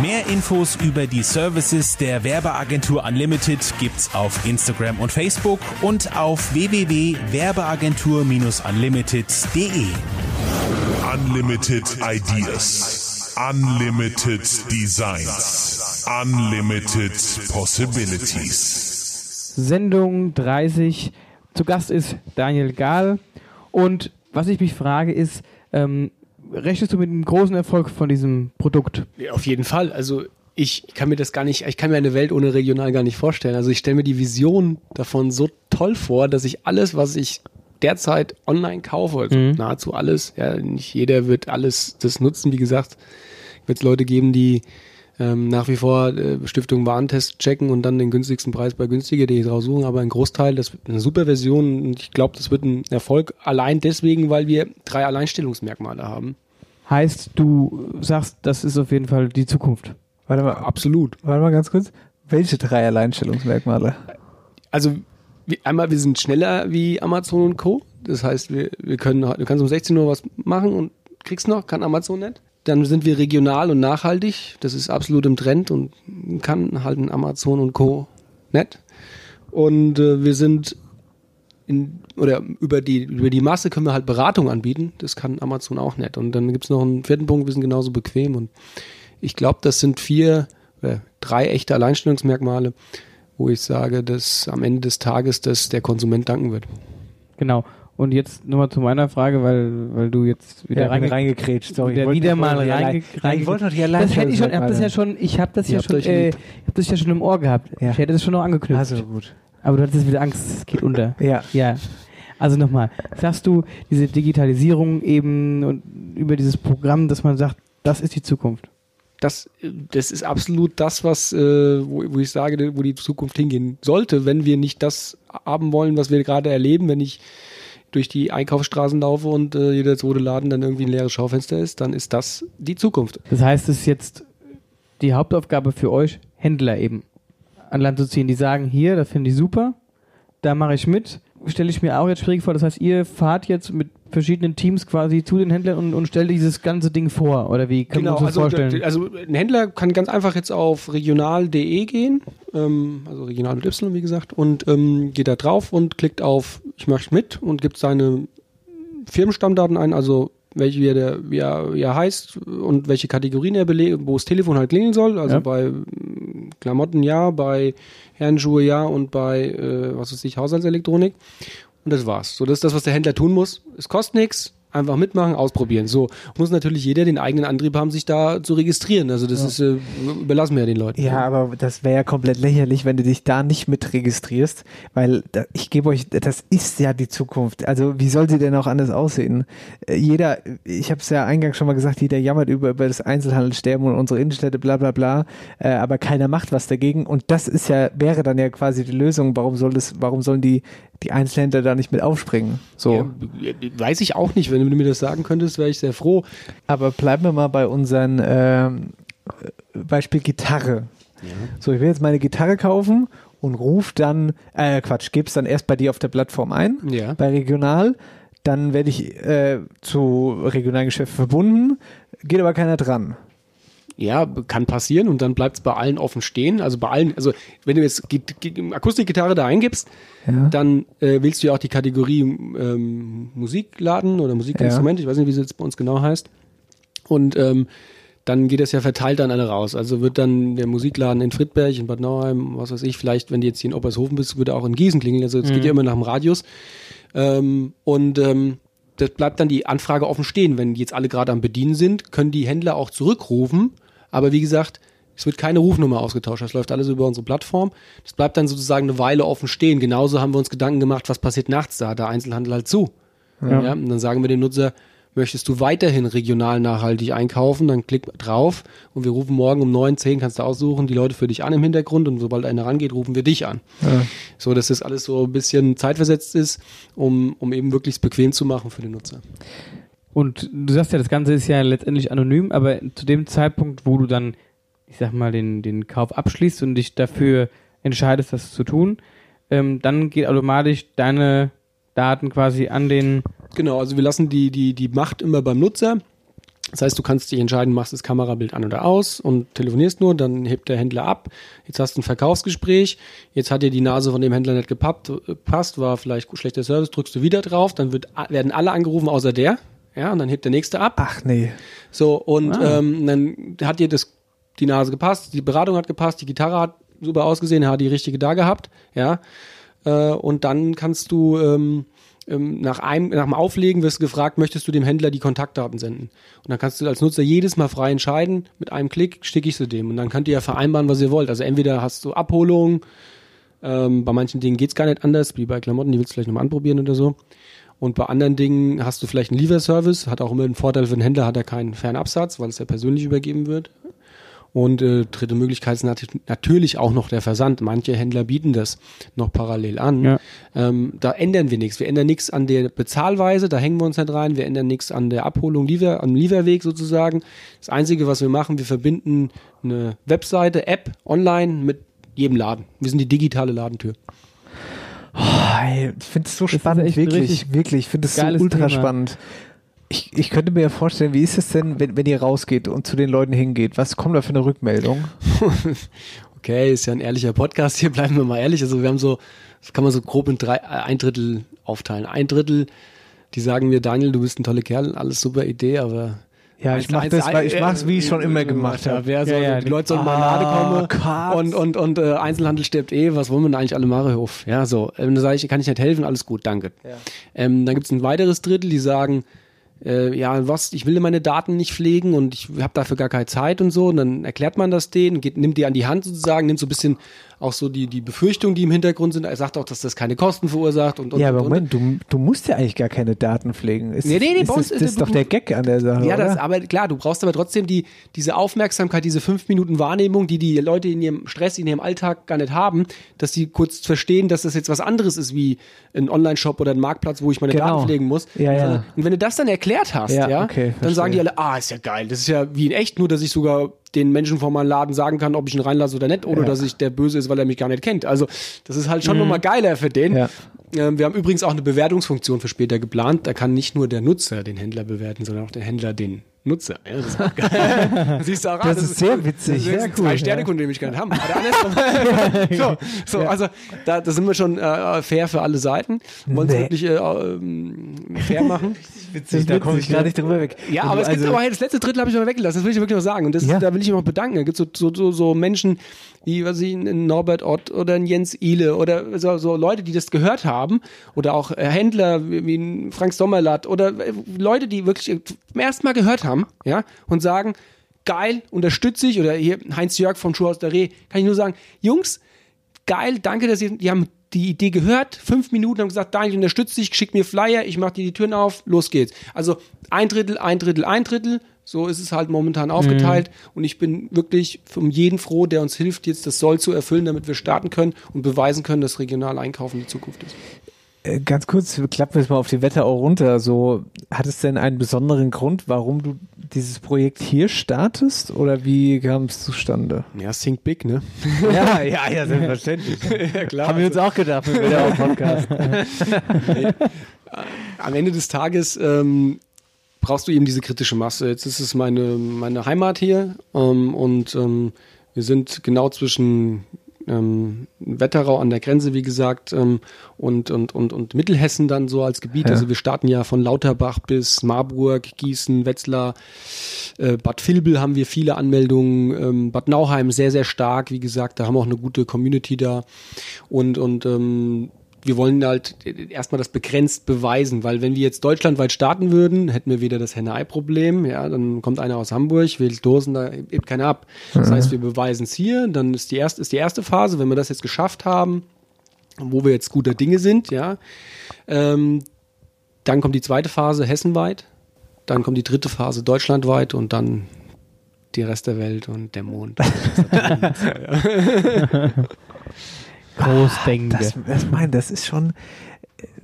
Mehr Infos über die Services der Werbeagentur Unlimited gibt's auf Instagram und Facebook und auf www.werbeagentur-unlimited.de. Unlimited Ideas. Unlimited Designs. Unlimited Possibilities. Sendung 30. Zu Gast ist Daniel Gahl. Und was ich mich frage ist, ähm, rechnest du mit einem großen Erfolg von diesem Produkt? Ja, auf jeden Fall. Also ich kann mir das gar nicht, ich kann mir eine Welt ohne regional gar nicht vorstellen. Also ich stelle mir die Vision davon so toll vor, dass ich alles, was ich derzeit online kaufe, also Mhm. nahezu alles, ja, nicht jeder wird alles das nutzen. Wie gesagt, wird es Leute geben, die ähm, nach wie vor äh, Stiftung Warentest checken und dann den günstigsten Preis bei günstiger.de raussuchen, aber ein Großteil, das wird eine super Version und ich glaube, das wird ein Erfolg allein deswegen, weil wir drei Alleinstellungsmerkmale haben. Heißt, du sagst, das ist auf jeden Fall die Zukunft. Warte mal, Absolut. warte mal ganz kurz. Welche drei Alleinstellungsmerkmale? Also wir, einmal, wir sind schneller wie Amazon und Co. Das heißt, wir, wir können, du kannst um 16 Uhr was machen und kriegst noch, kann Amazon nicht. Dann sind wir regional und nachhaltig. Das ist absolut im Trend und kann halt ein Amazon und Co. nicht. Und äh, wir sind in, oder über die, über die Masse können wir halt Beratung anbieten. Das kann Amazon auch nicht. Und dann gibt's noch einen vierten Punkt, wir sind genauso bequem. Und ich glaube, das sind vier, äh, drei echte Alleinstellungsmerkmale, wo ich sage, dass am Ende des Tages das der Konsument danken wird. Genau. Und jetzt nochmal zu meiner Frage, weil, weil du jetzt wieder Ja, reinge reingekrätscht, sorry. Ich Wieder, wollte wieder noch mal die Allein- reinge Nein, ich wollte noch die Das hätte ich schon, hab das ja schon, ich habe das ja schon, äh, hab das ja schon im Ohr gehabt. Ja. Ich hätte das schon noch angeknüpft. Also gut. Aber du hattest jetzt wieder Angst, es geht unter. Ja. Ja. Also nochmal, sagst du, diese Digitalisierung eben und über dieses Programm, dass man sagt, das ist die Zukunft. Das, das ist absolut das, was, äh, wo, wo ich sage, wo die Zukunft hingehen sollte, wenn wir nicht das haben wollen, was wir gerade erleben, wenn ich durch die Einkaufsstraßen laufe und äh, jeder zweite Laden dann irgendwie ein leeres Schaufenster ist, dann ist das die Zukunft. Das heißt, es ist jetzt die Hauptaufgabe für euch, Händler eben an Land zu ziehen, die sagen, hier, das finde ich super, da mache ich mit, stelle ich mir auch jetzt schwierig vor. Das heißt, ihr fahrt jetzt mit verschiedenen Teams quasi zu den Händlern und, und stellt dieses ganze Ding vor, oder wie können wir uns das also, vorstellen? also ein Händler kann ganz einfach jetzt auf regional.de gehen, ähm, also regional mit Y, wie gesagt, und ähm, geht da drauf und klickt auf Ich möchte mit und gibt seine Firmenstammdaten ein, also welche wie er, wie er, wie er heißt und welche Kategorien er belegt, wo das Telefon halt klingeln soll. Also Ja. bei Klamotten ja, bei Herrenschuhe ja und bei, äh, was weiß ich, Haushaltselektronik. Und das war's. So, das ist das, was der Händler tun muss. Es kostet nichts. einfach mitmachen, ausprobieren. So muss natürlich jeder den eigenen Antrieb haben, sich da zu registrieren. Also das Ja. ist äh, überlassen wir ja den Leuten. Ja, aber das wäre ja komplett lächerlich, wenn du dich da nicht mit registrierst, weil da, ich gebe euch, das ist ja die Zukunft. Also wie soll sie denn auch anders aussehen? Äh, Jeder, ich habe es ja eingangs schon mal gesagt, jeder jammert über, über das Einzelhandelssterben und unsere Innenstädte, bla bla bla, äh, aber keiner macht was dagegen und das ist ja, wäre dann ja quasi die Lösung. Warum soll das, warum sollen die, die Einzelhändler da nicht mit aufspringen? So. Ja, weiß ich auch nicht. Wenn du mir das sagen könntest, wäre ich sehr froh. Aber bleiben wir mal bei unseren ähm, äh, Beispiel Gitarre. So, ich will jetzt meine Gitarre kaufen und ruf dann, äh, Quatsch, geb's dann erst bei dir auf der Plattform ein, Ja. bei Regional, dann werde ich äh, zu regionalen Geschäften verbunden, geht aber keiner dran. Ja, kann passieren und dann bleibt es bei allen offen stehen. Also bei allen, also wenn du jetzt Git- Git- Akustikgitarre da eingibst, Ja. dann äh, wählst du ja auch die Kategorie ähm, Musikladen oder Musikinstrument, ich weiß nicht, wie es jetzt bei uns genau heißt. Und ähm, dann geht das ja verteilt an alle raus. Also wird dann der Musikladen in Friedberg, in Bad Nauheim, was weiß ich, vielleicht, wenn du jetzt hier in Oppershofen bist, würde auch in Gießen klingeln. Also es Mhm. geht ja immer nach dem Radius. Ähm, und ähm, das bleibt dann die Anfrage offen stehen. Wenn die jetzt alle gerade am Bedienen sind, können die Händler auch zurückrufen. Aber wie gesagt, es wird keine Rufnummer ausgetauscht. Das läuft alles über unsere Plattform. Das bleibt dann sozusagen eine Weile offen stehen. Genauso haben wir uns Gedanken gemacht, was passiert nachts. Da hat der Einzelhandel halt zu. Ja. Ja. und dann sagen wir dem Nutzer, möchtest du weiterhin regional nachhaltig einkaufen, dann klick drauf und wir rufen morgen um 9, 10, kannst du aussuchen, die Leute für dich an im Hintergrund und sobald einer rangeht, rufen wir dich an. Ja. So, dass das alles so ein bisschen zeitversetzt ist, um, um eben wirklich bequem zu machen für den Nutzer. Und du sagst ja, das Ganze ist ja letztendlich anonym, aber zu dem Zeitpunkt, wo du dann, ich sag mal, den, den Kauf abschließt und dich dafür entscheidest, das zu tun, ähm, dann geht automatisch deine Daten quasi an den. Genau, also wir lassen die, die, die Macht immer beim Nutzer. Das heißt, du kannst dich entscheiden, machst das Kamerabild an oder aus und telefonierst nur, dann hebt der Händler ab. Jetzt hast du ein Verkaufsgespräch, jetzt hat dir die Nase von dem Händler nicht gepappt, äh, war vielleicht schlechter Service, drückst du wieder drauf, dann wird, werden alle angerufen außer der. Ja, und dann hebt der nächste ab. Ach nee. So, und Ah. ähm, dann hat dir das, die Nase gepasst, die Beratung hat gepasst, die Gitarre hat super ausgesehen, er hat die richtige da gehabt, ja. Äh, und dann kannst du ähm, ähm, nach einem, nach dem Auflegen wirst du gefragt, möchtest du dem Händler die Kontaktdaten senden? Und dann kannst du als Nutzer jedes Mal frei entscheiden, mit einem Klick schicke ich sie dem. Und dann könnt ihr ja vereinbaren, was ihr wollt. Also entweder hast du Abholung, ähm, bei manchen Dingen geht's gar nicht anders, wie bei Klamotten, die willst du vielleicht nochmal anprobieren oder so. Und bei anderen Dingen hast du vielleicht einen Lieferservice, hat auch immer einen Vorteil für den Händler, hat er keinen Fernabsatz, weil es ja persönlich übergeben wird. Und äh, dritte Möglichkeit ist nat natürlich auch noch der Versand. Manche Händler bieten das noch parallel an. Ja. Ähm, da ändern wir nichts. Wir ändern nichts an der Bezahlweise, da hängen wir uns nicht rein. Wir ändern nichts an der Abholung, Liefer, am Lieferweg sozusagen. Das Einzige, was wir machen, wir verbinden eine Webseite, App, online mit jedem Laden. Wir sind die digitale Ladentür. Oh, ey, ich finde es so spannend, echt ein wirklich, wirklich. Ich finde es so ultra Thema. spannend. Ich, ich könnte mir ja vorstellen, wie ist es denn, wenn, wenn ihr rausgeht und zu den Leuten hingeht? Was kommt da für eine Rückmeldung? Okay, ist ja ein ehrlicher Podcast, hier bleiben wir mal ehrlich. Also wir haben so, das kann man so grob in drei, äh, ein Drittel aufteilen. Ein Drittel, die sagen mir, Daniel, du bist ein toller Kerl, alles super Idee, aber Ja, ich mach das, weil ich mach's, wie ich schon immer gemacht habe. Wer soll, Ja, ja, die Leute sollen mal Lade kommen und, und, und äh, Einzelhandel stirbt eh, was wollen wir denn eigentlich alle machen? Uff, Ja, so. Ähm, da sage ich, kann ich nicht helfen, alles gut, danke. Ähm, dann gibt's ein weiteres Drittel, die sagen, äh, ja, was, ich will meine Daten nicht pflegen und ich habe dafür gar keine Zeit und so. Und dann erklärt man das denen, geht, nimmt die an die Hand sozusagen, nimmt so ein bisschen auch so die, die Befürchtungen, die im Hintergrund sind. Er sagt auch, dass das keine Kosten verursacht und, und Ja, und, aber und. Moment, du, du musst ja eigentlich gar keine Daten pflegen. Ist, Nee, nee, nee, ist das, das ist doch der Gag an der Sache, Ja, oder? das, aber klar, du brauchst aber trotzdem die, diese Aufmerksamkeit, diese fünf Minuten Wahrnehmung, die die Leute in ihrem Stress, in ihrem Alltag gar nicht haben, dass sie kurz verstehen, dass das jetzt was anderes ist wie ein Online-Shop oder ein Marktplatz, wo ich meine Genau. Daten pflegen muss. Ja, ja. Und wenn du das dann erklärt hast, Ja, ja, okay, dann sagen die verstehe. alle, ah, ist ja geil, das ist ja wie in echt, nur dass ich sogar den Menschen vor meinem Laden sagen kann, ob ich ihn reinlasse oder nicht, oder Ja. dass ich der Böse ist, weil er mich gar nicht kennt. Also das ist halt schon Mhm. nochmal geiler für den. Ja. Ähm, wir haben übrigens auch eine Bewertungsfunktion für später geplant. Da kann nicht nur der Nutzer den Händler bewerten, sondern auch der Händler den Nutzer. Ja, das ist auch geil. Siehst du auch Das ist sehr witzig, Das ist sehr cool, Drei-Sterne-Kunde, den ich gar nicht haben. So, so also da, da sind wir schon äh, fair für alle Seiten. Wollen es Nee. wirklich äh, ähm, fair machen. Witzig, da komme ich gar nicht drüber weg. Ja, aber es also- gibt aber hey, das letzte Drittel habe ich noch weggelassen, das will ich wirklich noch sagen. Und das, Ja. da will ich mich auch bedanken. Da gibt es so, so, so Menschen wie was ich, ein Norbert Ott oder ein Jens Ihle oder so, so Leute, die das gehört haben. Oder auch äh, Händler wie wie ein Frank Sommerlatt oder äh, Leute, die wirklich zum ersten Mal gehört haben, ja, und sagen, geil, unterstütze ich. Oder hier Heinz Jörg vom Schuhhaus der Reh, kann ich nur sagen, Jungs, geil, danke, dass ihr, die haben die Idee gehört, fünf Minuten haben gesagt, Daniel, ich unterstütze dich, schick mir Flyer, ich mach dir die Türen auf, los geht's. Also ein Drittel, ein Drittel, ein Drittel, so ist es halt momentan aufgeteilt und ich bin wirklich um jeden froh, der uns hilft, jetzt das Soll zu erfüllen, damit wir starten können und beweisen können, dass regional Einkaufen die Zukunft ist. Äh, Ganz kurz, klappen wir es mal auf die Wetterau runter. So, hat es denn einen besonderen Grund, warum du dieses Projekt hier startest? Oder wie kam es zustande? Ja, Think Big, ne? Ja, ja, ja, selbstverständlich. ja, klar. Haben wir uns auch gedacht mit dem Podcast. Am Ende des Tages ähm, brauchst du eben diese kritische Masse. Jetzt ist es meine, meine Heimat hier ähm, und ähm, wir sind genau zwischen ähm, Wetterau an der Grenze, wie gesagt, ähm, und, und, und, und Mittelhessen dann so als Gebiet. Ja. Also wir starten ja von Lauterbach bis Marburg, Gießen, Wetzlar, äh, Bad Vilbel haben wir viele Anmeldungen, ähm, Bad Nauheim sehr, sehr stark, wie gesagt, da haben wir auch eine gute Community da und, und ähm, wir wollen halt erstmal das begrenzt beweisen, weil wenn wir jetzt deutschlandweit starten würden, hätten wir wieder das Henne-Ei-Problem. Ja, dann kommt einer aus Hamburg, will Dosen, da hebt keiner ab. Das heißt, wir beweisen es hier, dann ist die erste, ist die erste Phase, wenn wir das jetzt geschafft haben, wo wir jetzt guter Dinge sind, ja, ähm, dann kommt die zweite Phase hessenweit, dann kommt die dritte Phase deutschlandweit und dann die Rest der Welt und der Mond. Großdenker. Das, das, mein, das ist schon,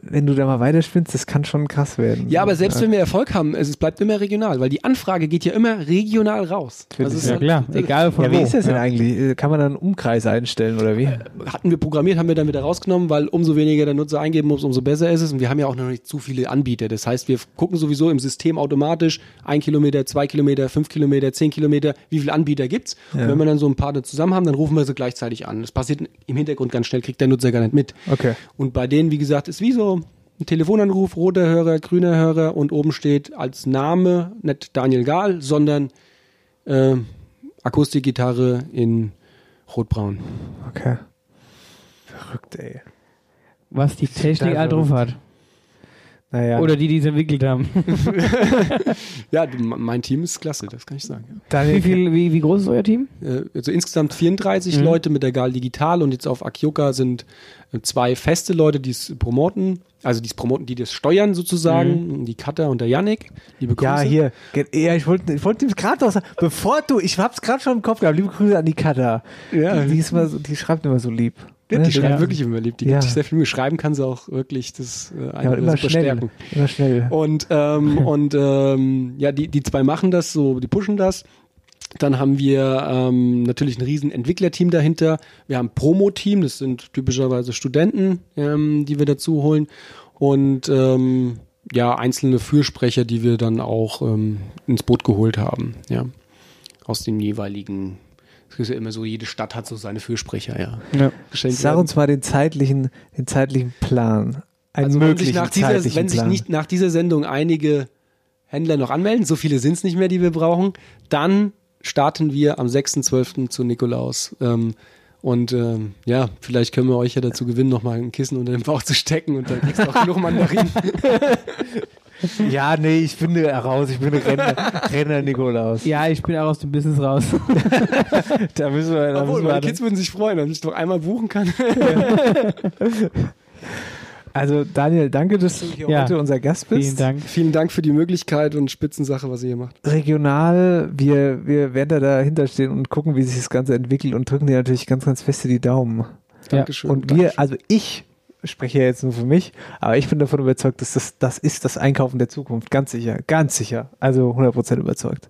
wenn du da mal weiterspinnst, das kann schon krass werden. Ja, aber selbst wenn wir Erfolg haben, es, bleibt immer regional, weil die Anfrage geht ja immer regional raus. Also ist halt- ja, wie ist das denn eigentlich? Kann man dann einen Umkreis einstellen oder wie? Hatten wir programmiert, haben wir dann wieder rausgenommen, weil umso weniger der Nutzer eingeben muss, umso besser ist es. Und wir haben ja auch noch nicht zu viele Anbieter. Das heißt, wir gucken sowieso im System automatisch ein Kilometer, zwei Kilometer, fünf Kilometer, zehn Kilometer, wie viele Anbieter gibt's. Ja. Und wenn wir dann so ein paar da zusammen haben, dann rufen wir sie gleichzeitig an. Das passiert im Hintergrund ganz schnell, kriegt der Nutzer gar nicht mit. Okay. Und bei denen, wie gesagt, ist wie so ein Telefonanruf, roter Hörer, grüner Hörer und oben steht als Name nicht Daniel Gahl, sondern äh, Akustikgitarre in rotbraun. Okay. Verrückt, ey. Was die Technik all drauf hat. Naja. Oder die, die es entwickelt haben. ja, mein Team ist klasse, das kann ich sagen. wie, viel, wie, wie groß ist euer Team? Äh, Also insgesamt 34 Mhm. Leute mit der Gal Digital und jetzt auf Akioka sind äh, zwei feste Leute, die es promoten, also die promoten, die das steuern sozusagen, die Katha und der Yannick. Liebe Grüße. Ja, hier. Ja, ich wollte ich wollte gerade noch sagen, bevor du, ich hab's gerade schon im Kopf gehabt, liebe Grüße an die Katha. Ja. Die, ist immer so, die schreibt immer so lieb. Ja, Ne? die schreibt wirklich immer lieb. Die Ja. gibt sich sehr viel Mühe. Schreiben kann sie auch wirklich das äh, Ja, eine und immer super schnell. stärken. Immer schnell. Und, ähm, und ähm, ja, die, die zwei machen das so, die pushen das. Dann haben wir ähm, natürlich ein riesen Entwicklerteam dahinter. Wir haben ein Promo-Team, das sind typischerweise Studenten, ähm, die wir dazu holen. Und ähm, ja, einzelne Fürsprecher, die wir dann auch ähm, ins Boot geholt haben, ja. Aus den jeweiligen, es ist ja immer so, jede Stadt hat so seine Fürsprecher, ja. Ja. Sag uns mal den zeitlichen, den zeitlichen Plan. Einen Also wenn sich, möglichen nach dieser, zeitlichen wenn sich nicht nach dieser Sendung einige Händler noch anmelden, so viele sind es nicht mehr, die wir brauchen, dann starten wir am 6.12. zu Nikolaus. Ähm, und ähm, ja, vielleicht können wir euch ja dazu gewinnen, nochmal ein Kissen unter den Bauch zu stecken und dann kriegst du auch genug Mandarinen. Ja, nee, ich bin da raus. Ich bin ein Renner, Renner Nikolaus. Ja, ich bin auch aus dem Business raus. da müssen wir. Da Obwohl, müssen wir meine Kids würden sich freuen, wenn ich doch einmal buchen kann. Also, Daniel, danke, dass du hier Ja. heute unser Gast bist. Vielen Dank. Vielen Dank für die Möglichkeit und Spitzensache, was ihr hier macht. Regional, wir, wir werden da dahinter stehen und gucken, wie sich das Ganze entwickelt und drücken dir natürlich ganz, ganz feste die Daumen. Dankeschön. Und wir, also ich spreche ja jetzt nur für mich, aber ich bin davon überzeugt, dass das, das ist das Einkaufen der Zukunft. Ganz sicher, ganz sicher. Also 100% überzeugt.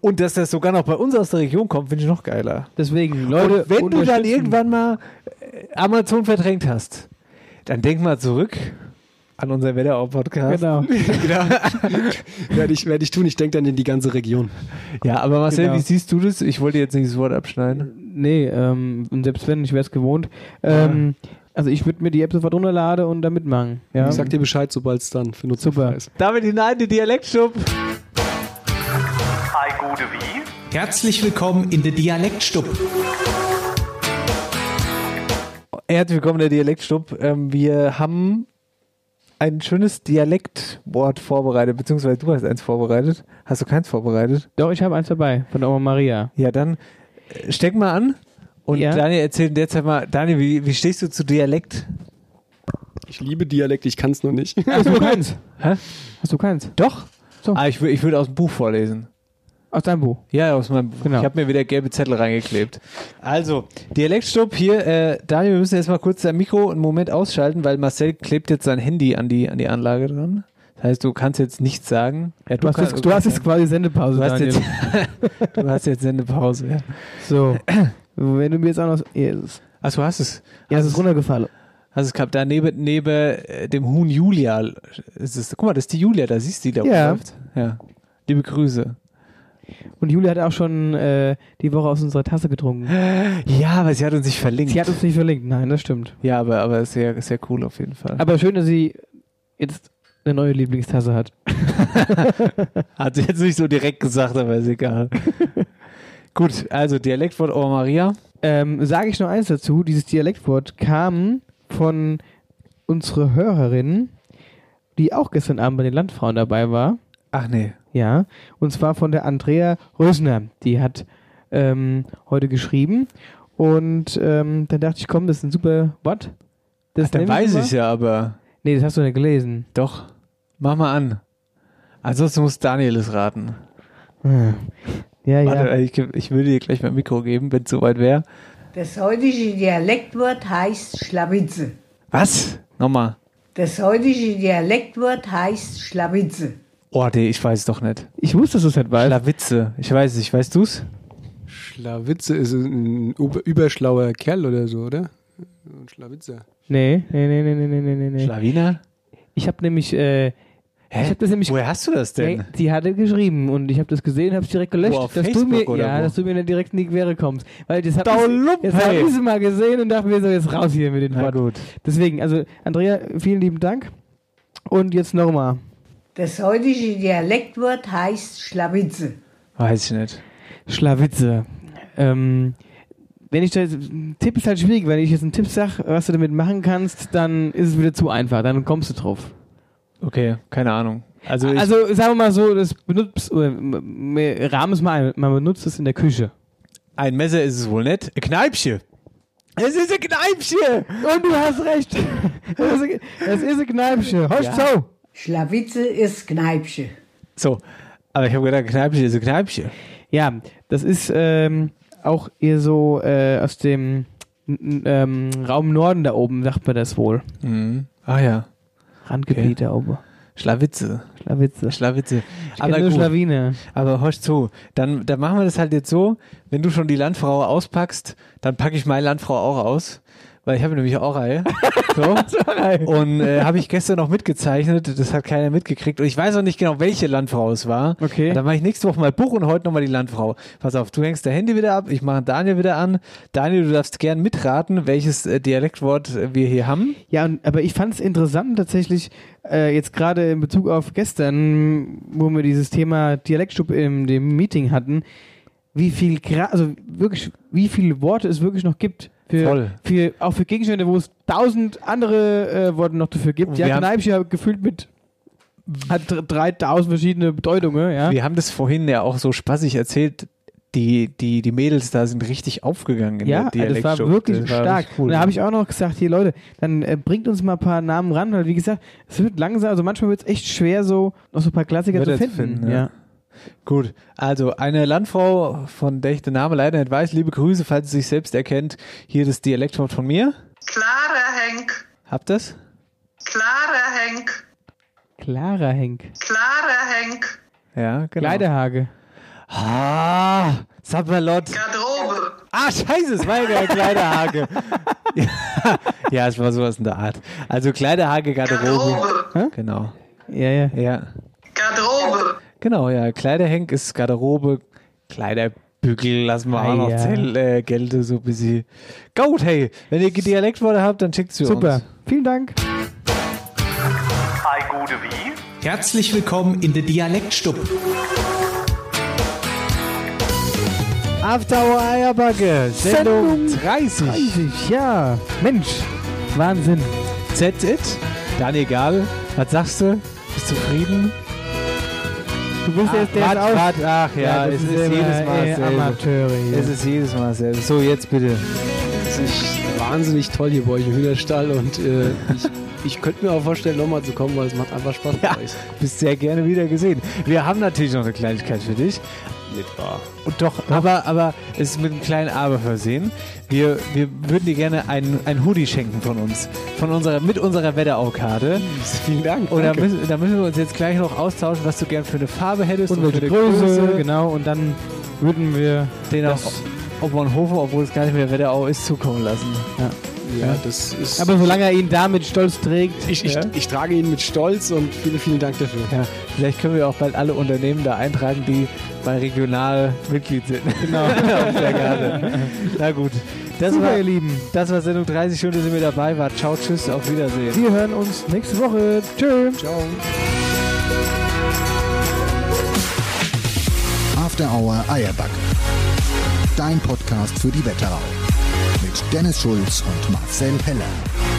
Und dass das sogar noch bei uns aus der Region kommt, finde ich noch geiler. Deswegen, Leute, und wenn du dann irgendwann mal äh, Amazon verdrängt hast, dann denk mal zurück. An unser Wetterau-Podcast. Genau. genau. werde ich, werd ich tun. Ich denke dann in die ganze Region. Ja, aber Marcel, Genau. wie siehst du das? Ich wollte jetzt nicht das Wort abschneiden. Nee, ähm, und selbst wenn, ich wäre es gewohnt. Ähm, also ich würde mir die App sofort runterladen und da mitmachen. Ja. Ich sag dir Bescheid, sobald es dann für Nutzer Super. ist. Damit hinein in den Dialektstub. Hi, gute wie? Herzlich willkommen in der Dialektstub. Herzlich willkommen in der Dialektstub. Ähm, wir haben ein schönes Dialektwort vorbereitet, beziehungsweise du hast eins vorbereitet. Hast du keins vorbereitet? Doch, ich habe eins dabei, von der Oma Maria. Ja, dann äh, steck mal an und Ja. Daniel erzählt derzeit mal, Daniel, wie, wie stehst du zu Dialekt? Ich liebe Dialekt, ich kann es noch nicht. Hast du keins? Hä? Hast du keins? Doch. So. Ah, ich, ich würde aus dem Buch vorlesen. Aus deinem Buch? Ja, aus meinem Buch. Genau. Ich habe mir wieder gelbe Zettel reingeklebt. Also, Dialektstub hier. Äh, Daniel, wir müssen jetzt mal kurz dein Mikro einen Moment ausschalten, weil Marcel klebt jetzt sein Handy an die, an die Anlage dran. Das heißt, du kannst jetzt nichts sagen. Ja, Du hast, kannst- jetzt, du hast jetzt quasi Sendepause, du hast Daniel. jetzt, du hast jetzt Sendepause. Ja. So. Wenn du mir jetzt auch noch... Jesus. Achso, hast es. Ja, es ist runtergefallen. Hast es gehabt. Da neben, neben äh, dem Huhn Julia ist es. Guck mal, das ist die Julia, da siehst du die, da Ja. läuft. Ja. Liebe Grüße. Und Julia hat auch schon äh, die Woche aus unserer Tasse getrunken. Ja, aber sie hat uns nicht verlinkt. Sie hat uns nicht verlinkt, nein, das stimmt. Ja, aber, aber sehr, sehr cool auf jeden Fall. Aber schön, dass sie jetzt eine neue Lieblingstasse hat. Hat sie jetzt nicht so direkt gesagt, aber ist egal. Gut, also Dialektwort Oma Maria. Ähm, Sage ich noch eins dazu, dieses Dialektwort kam von unserer Hörerin, die auch gestern Abend bei den Landfrauen dabei war. Ach nee. Ja, und zwar von der Andrea Rösner. Die hat ähm, heute geschrieben und ähm, dann dachte ich, komm, das ist ein super Wort. Das Dann nehme weiß ich ja, aber Nee, das hast du nicht gelesen. doch. Mach mal an. Ansonsten muss Daniel es raten. Hm. Ja, ja. Warte, ich, ich würde dir gleich mein Mikro geben, wenn es soweit wäre. Das heutige Dialektwort heißt Schlawitze. Was? Nochmal. Das heutige Dialektwort heißt Schlawitze. Oh, nee, ich weiß es doch nicht. Ich wusste, dass du es nicht weißt. Schlawitze. Ich weiß es nicht. Weißt du's? Schlawitze ist ein über- überschlauer Kerl oder so, oder? Ein Schlawitzer. Nee, nee, nee, nee, nee, nee, nee, nee. Schlawiner? Ich habe nämlich, äh, ich habe das nämlich. Woher hast du das denn? Nee, die hatte geschrieben und ich habe das gesehen, habe es direkt gelöscht, Wo, auf dass du Facebook mir, oder ja, wo? dass du mir nicht direkt in die Quere kommst, weil das habe ich, jetzt hab ich sie mal gesehen und dachte mir so jetzt raus hier mit den Worten. gut. Deswegen, also Andrea, vielen lieben Dank und jetzt nochmal. Das heutige Dialektwort heißt Schlawitze. Weiß ich nicht. Schlawitze. Ähm, wenn ich da jetzt, Tipp ist halt schwierig, wenn ich jetzt einen Tipp sage, was du damit machen kannst, dann ist es wieder zu einfach, dann kommst du drauf. Okay, keine Ahnung. Also, ich, Also sagen wir mal so, das benutzt, oder, rahmen es mal ein, man benutzt es in der Küche. ein Messer ist es wohl nicht. Ein Kneipchen. Es ist ein Kneipchen. Und du hast recht. Das ist- ein Kneipchen. Hörst Ja. so. Schlawitze ist Kneipsche. So, aber ich habe gedacht, Kneipchen ist ein Kneipchen. Ja, das ist ähm, auch eher so äh, aus dem ähm, Raum Norden da oben, sagt man das wohl. Mhm. Ah ja. Randgebiet da oben. Schlawitze. Schlawitze. Schlawitze. Ich kenn nur Schlawine. Aber hörst zu, dann, dann machen wir das halt jetzt so, wenn du schon die Landfrau auspackst, dann packe ich meine Landfrau auch aus. Weil ich habe nämlich auch Reihe. So. Und äh, habe ich gestern noch mitgezeichnet, das hat keiner mitgekriegt. Und ich weiß auch nicht genau, welche Landfrau es war. Okay. Dann mache ich nächste Woche mal Buch und heute nochmal die Landfrau. Pass auf, du hängst dein Handy wieder ab, ich mache Daniel wieder an. Daniel, du darfst gern mitraten, welches äh, Dialektwort äh, wir hier haben. Ja, und, aber ich fand es interessant tatsächlich, äh, jetzt gerade in Bezug auf gestern, wo wir dieses Thema Dialektstub in dem Meeting hatten, wie viel, gra also wirklich, wie viele Worte es wirklich noch gibt. Für, Voll. Für, auch für Gegenstände, wo es tausend andere äh, Worte noch dafür gibt. Ja, Kneipchen ja gefühlt mit hat dr- 3000 verschiedene Bedeutungen, ja. Wir haben das vorhin ja auch so spaßig erzählt. Die, die, die Mädels da sind richtig aufgegangen in Ja, der das war wirklich Das war stark. richtig Cool, und da habe ich auch noch gesagt, hier Leute, dann äh, bringt uns mal ein paar Namen ran, weil wie gesagt, es wird langsam, also manchmal wird es echt schwer, so noch so ein paar Klassiker zu zu finden. finden, ja. ja. Gut, also eine Landfrau, von der ich den Namen leider nicht weiß, liebe Grüße, falls sie sich selbst erkennt. Hier das Dialektwort von mir. Klarer Henk. Habt ihr's? Klarer Henk. Clara Henk. Klarer Henk. Ja, genau. Kleiderhage. Ah, Sapperlot. Garderobe. Ah, scheiße, es war ja der Kleiderhake. ja, ja, es war sowas in der Art. Also Kleiderhake, Garderobe. Hä? Genau. Ja, ja. Ja. Garderobe. Genau, ja. Kleiderhenk ist Garderobe, Kleiderbügel lassen wir Ah, auch noch ja. Zell, äh, Gelte so ein bisschen. Gut, hey, wenn ihr Dialektworte habt, dann schickt sie Super. uns. Vielen Dank. Hi, gute wie? Herzlich willkommen in der Dialektstub. After Eierbacke, Sendung, 30. 30, ja. Mensch, Wahnsinn. That's it. Daniel Gabel, was sagst du? Bist du zufrieden? Du bist jetzt der auch- wart, ach ja, Ja, das es ist ist, jedes Mal äh. Amateure hier. Es ist jedes Mal dasselbe. So, jetzt bitte. Es ist wahnsinnig toll hier bei euch im Hühnerstall und äh, ich, ich könnte mir auch vorstellen, nochmal zu kommen, weil es macht einfach Spaß bei euch. Bist sehr gerne wieder gesehen. Wir haben natürlich noch eine Kleinigkeit für dich. Nicht wahr? Und doch, aber, aber es ist mit einem kleinen Aber versehen. Wir, wir würden dir gerne ein, ein Hoodie schenken von uns. Von unserer, mit unserer Wetterau-Karte. Vielen Dank. Und da müssen, da müssen wir uns jetzt gleich noch austauschen, was du gern für eine Farbe hättest Und für welche eine Größe, genau. Und dann würden wir den auch Obernhofen, obwohl es gar nicht mehr Wetterau ist, zukommen lassen. Ja. Ja, das ist. Aber solange er ihn da mit Stolz trägt. ich, ich, Ja. ich trage ihn mit Stolz und vielen, vielen Dank dafür. Ja, vielleicht können wir auch bald alle Unternehmen da eintragen, die bei Regional Mitglied sind. Genau. Auf der Karte. Na gut. Das Super, war, ihr Lieben. das war Sendung 30 Stunden, dass ihr mit dabei wart. Ciao, tschüss, auf Wiedersehen. Wir hören uns nächste Woche. Tschüss. Ciao. After Hour Eierbacke. Dein Podcast für die Wetterau. Mit Dennis Schulz und Marcel Heller.